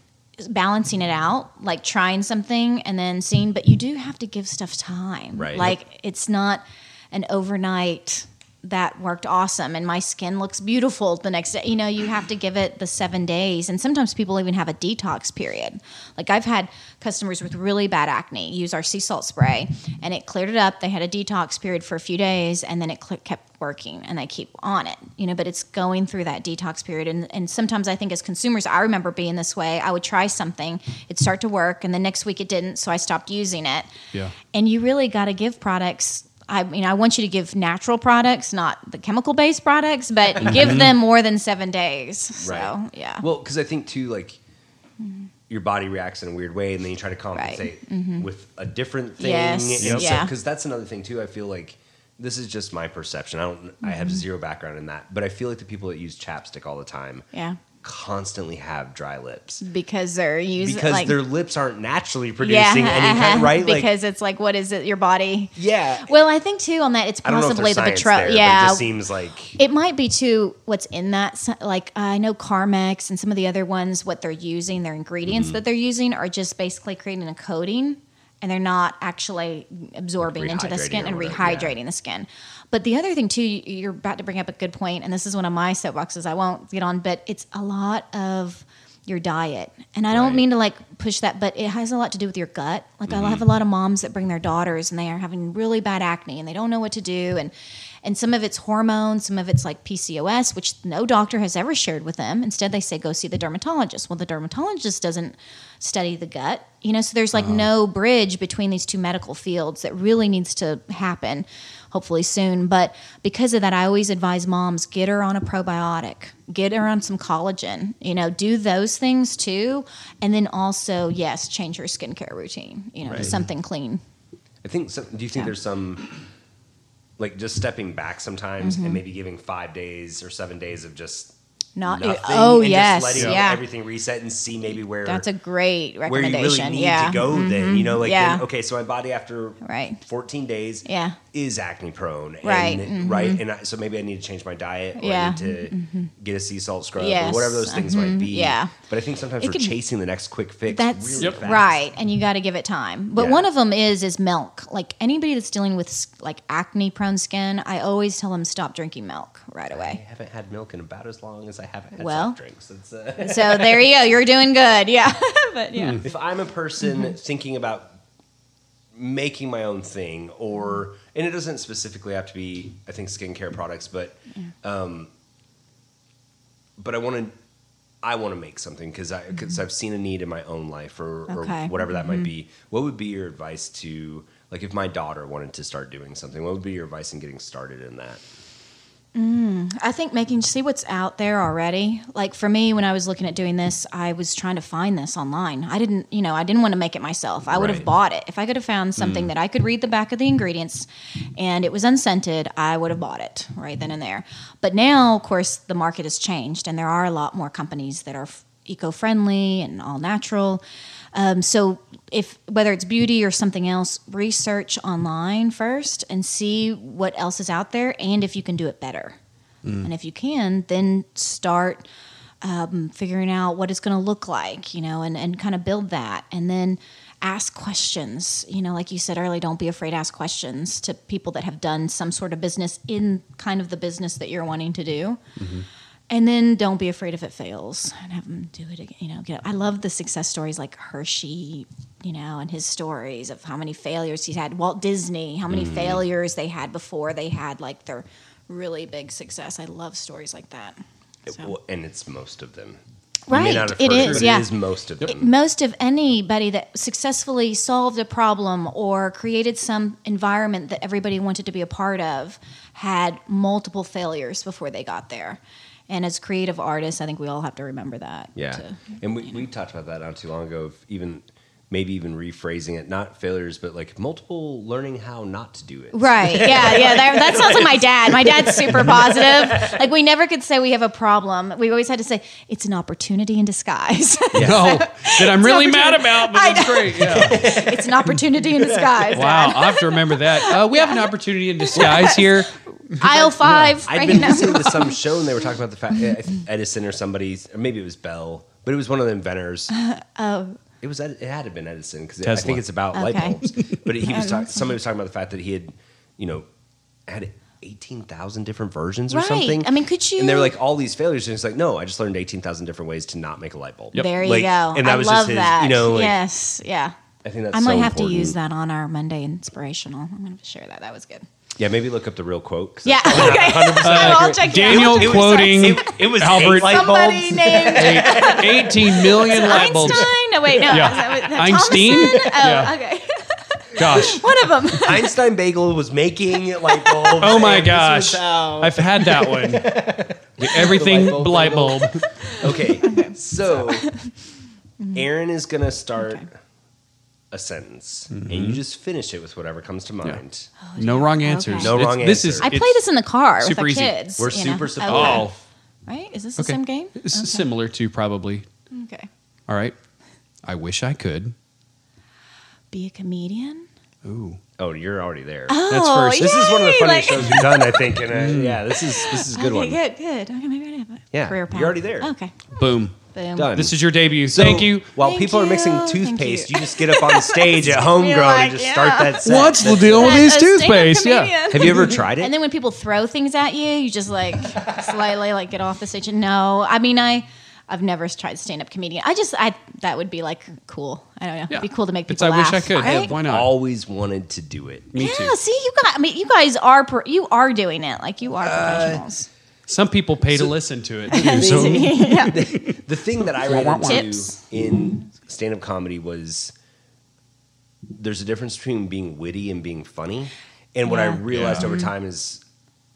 balancing it out, like trying something and then seeing, but you do have to give stuff time. Right. Like it's not an overnight that worked awesome and my skin looks beautiful the next day. You know, you have to give it the seven days. And sometimes people even have a detox period. Like I've had customers with really bad acne use our sea salt spray and it cleared it up. They had a detox period for a few days and then it cl- kept working and they keep on it, you know, but it's going through that detox period. And, and sometimes I think as consumers, I remember being this way. I would try something, it'd start to work, and the next week it didn't. So I stopped using it. Yeah. And you really got to give products. I mean, I want you to give natural products, not the chemical based products, but *laughs* give mm-hmm. them more than seven days. So, Right. yeah. Well, because I think too, like mm-hmm. your body reacts in a weird way, and then you try to compensate mm-hmm. with a different thing. Yes, yeah. Because that's another thing too. I feel like this is just my perception. I don't. I have zero background in that, but I feel like the people that use chapstick all the time yeah. Constantly have dry lips because they're using because like, their lips aren't naturally producing any kind right? Like, because it's like what is it your body yeah. well i think too on that it's I don't know if possibly the betrayal yeah it just seems like It might be too what's in that. Like I know Carmex and some of the other ones, what they're using, their ingredients Mm-hmm. that they're using are just basically creating a coating, and they're not actually absorbing into the skin and whatever, yeah. rehydrating the skin. But the other thing too, you- you're about to bring up a good point, and this is one of my soapboxes. I won't get on, but it's a lot of your diet. And I don't Right. mean to like push that, but it has a lot to do with your gut. Like Mm-hmm. I have a lot of moms that bring their daughters and they are having really bad acne and they don't know what to do and and some of it's hormones, some of it's like PCOS, which no doctor has ever shared with them. Instead they say go see the dermatologist. Well, the dermatologist doesn't study the gut. You know, so there's like no bridge between these two medical fields that really needs to happen hopefully soon. But because of that, I always advise moms get her on a probiotic, get her on some collagen, you know, do those things too. And then also, yes, change her skincare routine, you know, to Right. something clean. I think. Some, do you think Yeah. there's some, like, just stepping back sometimes Mm-hmm. and maybe giving five days or seven days of just Not, nothing oh, and yes. just letting yeah. everything reset and see maybe where That's a great where you recommendation. really need yeah. Mm-hmm. go. Then you know, like, Yeah. then, okay, so my body after Right. 14 days, Yeah. is acne prone, Right, And, Right, and I, so maybe I need to change my diet, or Yeah. Mm-hmm. I need to get a sea salt scrub, Yes, or whatever those things might be. yeah. but I think sometimes It we're could- chasing the next quick fix. That's really Yep. fast. right, and you got to give it time. But Yeah. one of them is is milk. Like anybody that's dealing with like acne prone skin, I always tell them stop drinking milk right away. I haven't had milk in about as long as I haven't had Well. soft drinks. It's, uh, so there you go. You're doing good. Yeah, *laughs* but yeah. if I'm a person Mm-hmm. thinking about making my own thing, or and it doesn't specifically have to be, I think, skincare products, but, um, but I want to. I want to make something because I because I've seen a need in my own life or, or Mm-hmm. Whatever that Mm-hmm. might be. What would be your advice to like if my daughter wanted to start doing something? What would be your advice in getting started in that? Mm, I think making see what's out there already. Like for me, when I was looking at doing this, I was trying to find this online. I didn't, you know, I didn't want to make it myself. I would have bought it if I could have found mm. something that I could read the back of the ingredients, and it was unscented. I would have bought it right then and there. But now, of course, the market has changed, and there are a lot more companies that are f- eco-friendly and all natural. Um, so if whether it's beauty or something else, research online first and see what else is out there, and if you can do it better. And if you can, then start um, figuring out what it's going to look like, you know, and, and kind of build that. And then ask questions. You know, like you said earlier, don't be afraid to ask questions to people that have done some sort of business in kind of the business that you're wanting to do. And then don't be afraid if it fails and have them do it again. You know, get, I love the success stories like Hershey, you know, and his stories of how many failures he's had. Walt Disney, how many mm. failures they had before they had like their really big success. I love stories like that. It- well, and it's most of them. Right, it is, but yeah. It is most of them. most of anybody that successfully solved a problem or created some environment that everybody wanted to be a part of had multiple failures before they got there. And as creative artists, I think we all have to remember that. Yeah, to- and we, we talked about that not too long ago. Of even maybe even rephrasing it, not failures, but like multiple learning how not to do it. Right. *laughs* Yeah. Yeah. That, that sounds like my dad. My dad's super positive. Like we never could say we have a problem. We always had to say it's an opportunity in disguise. No, *laughs* that I'm really mad about, but it's great. Yeah. *laughs* it's an opportunity in disguise. Wow, Dad. I'll have to remember that. Uh, we have an opportunity in disguise here. Aisle five. I'd right been now. listening to some show and they were talking about the fact Edison or somebody, or maybe it was Bell, but it was one of the inventors. Oh. It was it had to have been Edison because I think it's about light Okay. bulbs. But he was *laughs* talking. Somebody was talking about the fact that he had, you know, had eighteen thousand different versions or Right. something. I mean, could you- And they were like all these failures, and it's like, no, I just learned eighteen thousand different ways to not make a light bulb. Yep. There you Like, go. and that I was love just his, that. you know, like- yes. Yeah. I think that's. I might so have to important. use that on our Monday inspirational. I'm going to share that. That was good. Yeah, maybe look up the real quote. Yeah. Okay. *laughs* I'll check it out. Daniel It was- quoting It, it was Albert eight light Somebody bulbs. named eight- 18 million light bulbs. Einstein. No, wait, no. Yeah. Was that- was that Einstein? Thomason? Oh, Yeah. okay. *laughs* Gosh. One of them. Einstein Bagel was making light *laughs* bulbs. Oh my and this was gosh. how- I've had that one. The everything The light bulb light bagel. bulb. Okay, so mm-hmm. Aaron is gonna start Okay. A sentence, Mm-hmm. and you just finish it with whatever comes to mind. No wrong answers. Okay. No It's- wrong This answer. is I play this in the car with super our easy. kids. We're you know? super Okay. supportive. Oh, right? Is this the Okay. same game? It's Okay. similar to probably. Okay. All right. I wish I could. Be a comedian. Ooh. Oh, you're already there. That's first. This is one of the funniest like- shows we've done, I think. And uh, *laughs* yeah, this is this is a good okay, one. Good, good. Okay, maybe I have a Yeah, career path. you're already there. Okay. Boom. Boom. Done. This is your debut. So, Thank you. While Thank people are mixing you. Toothpaste, you. you. just get up on the *laughs* stage at Homegrown like, and just yeah. start that set. What's the deal with these a toothpaste? Yeah. Have you ever tried it? And then when people throw things at you, you just like *laughs* slightly like get off the stage. And no, I mean I, I've never tried stand up comedian. I just I that would be like cool. I don't know. Yeah. It'd be cool to make It's people I wish. I could. Yeah, right? why not? Always wanted to do it. Me yeah, too. see, you got. I mean, you guys are pro, you are doing it. Like you are Uh, professionals. Some people pay to listen to it. *laughs* Too, so *laughs* yeah. *laughs* The thing that I ran into in stand up comedy was there's a difference between being witty and being funny. And what I realized Yeah. over time is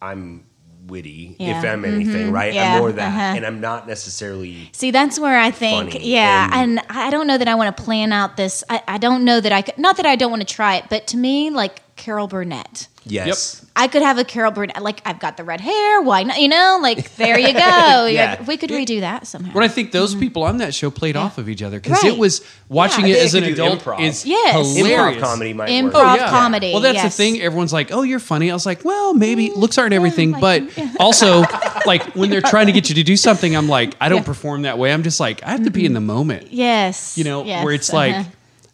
I'm witty, Yeah. if I'm anything, right? Yeah, I'm more that. uh-huh. And I'm not necessarily. See, that's where I think, yeah, and- and, I don't know that I want to plan out this. I, I don't know that I could. Not that I don't want to try it, but to me, like Carol Burnett. Yes. I could have a Carol Burnett. Like I've got the red hair. Why not? You know, like there you go. *laughs* Yeah. We could redo that somehow. But I think those mm-hmm. people on that show played off of each other because Right. it was watching Yeah. it as an think it could do adult improv. is Yes. hilarious. Improv comedy might Improv work. Oh, yeah. comedy. Well, that's yes. the thing. Everyone's like, "Oh, you're funny." I was like, "Well, maybe mm. looks aren't everything," like, but yeah. *laughs* also, like when they're trying to get you to do something, I'm like, I don't Yeah. perform that way. I'm just like, I have to be in the mm-hmm. moment, Yes. you know, yes, where it's like, uh-huh.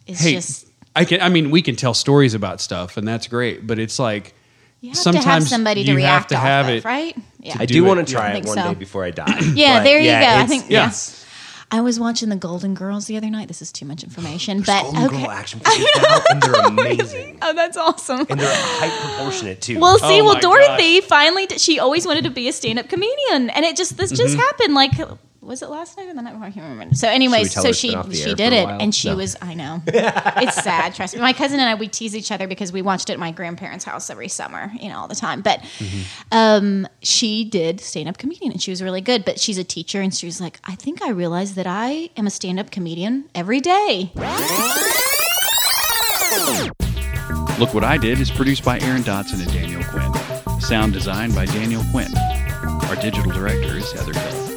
it's hey, just I can. I mean, we can tell stories about stuff, and that's great, but it's like you have to sometimes have somebody to you have react to off have of, it right? Yeah. I do do want to try it one so. day before I *clears throat* die. Yeah, But there you go. I it's- think- yeah. yes. I was watching the Golden Girls the other night. This is too much information, There's but Golden okay. Girl action *laughs* figures now, and they're *laughs* amazing. Oh, that's awesome. And they're height proportionate too. Well, see, Oh well, my Dorothy finally did, she always wanted to be a stand-up comedian, and it just this just Mm-hmm. happened. Like, was it last night or the night before? I can't remember. So, anyways, so she been off the she did it, and she No. was. I know *laughs* it's sad. Trust me. My cousin and I we tease each other because we watched it at my grandparents' house every summer, you know, all the time. But Mm-hmm. um, she did stand-up comedian, and she was really good. But she's a teacher, and she was like, I think I realized that I am a stand-up comedian every day. Look What I Did is produced by Aaron Dotson and Daniel Quinn. Sound designed by Daniel Quinn. Our digital director is Heather Hill.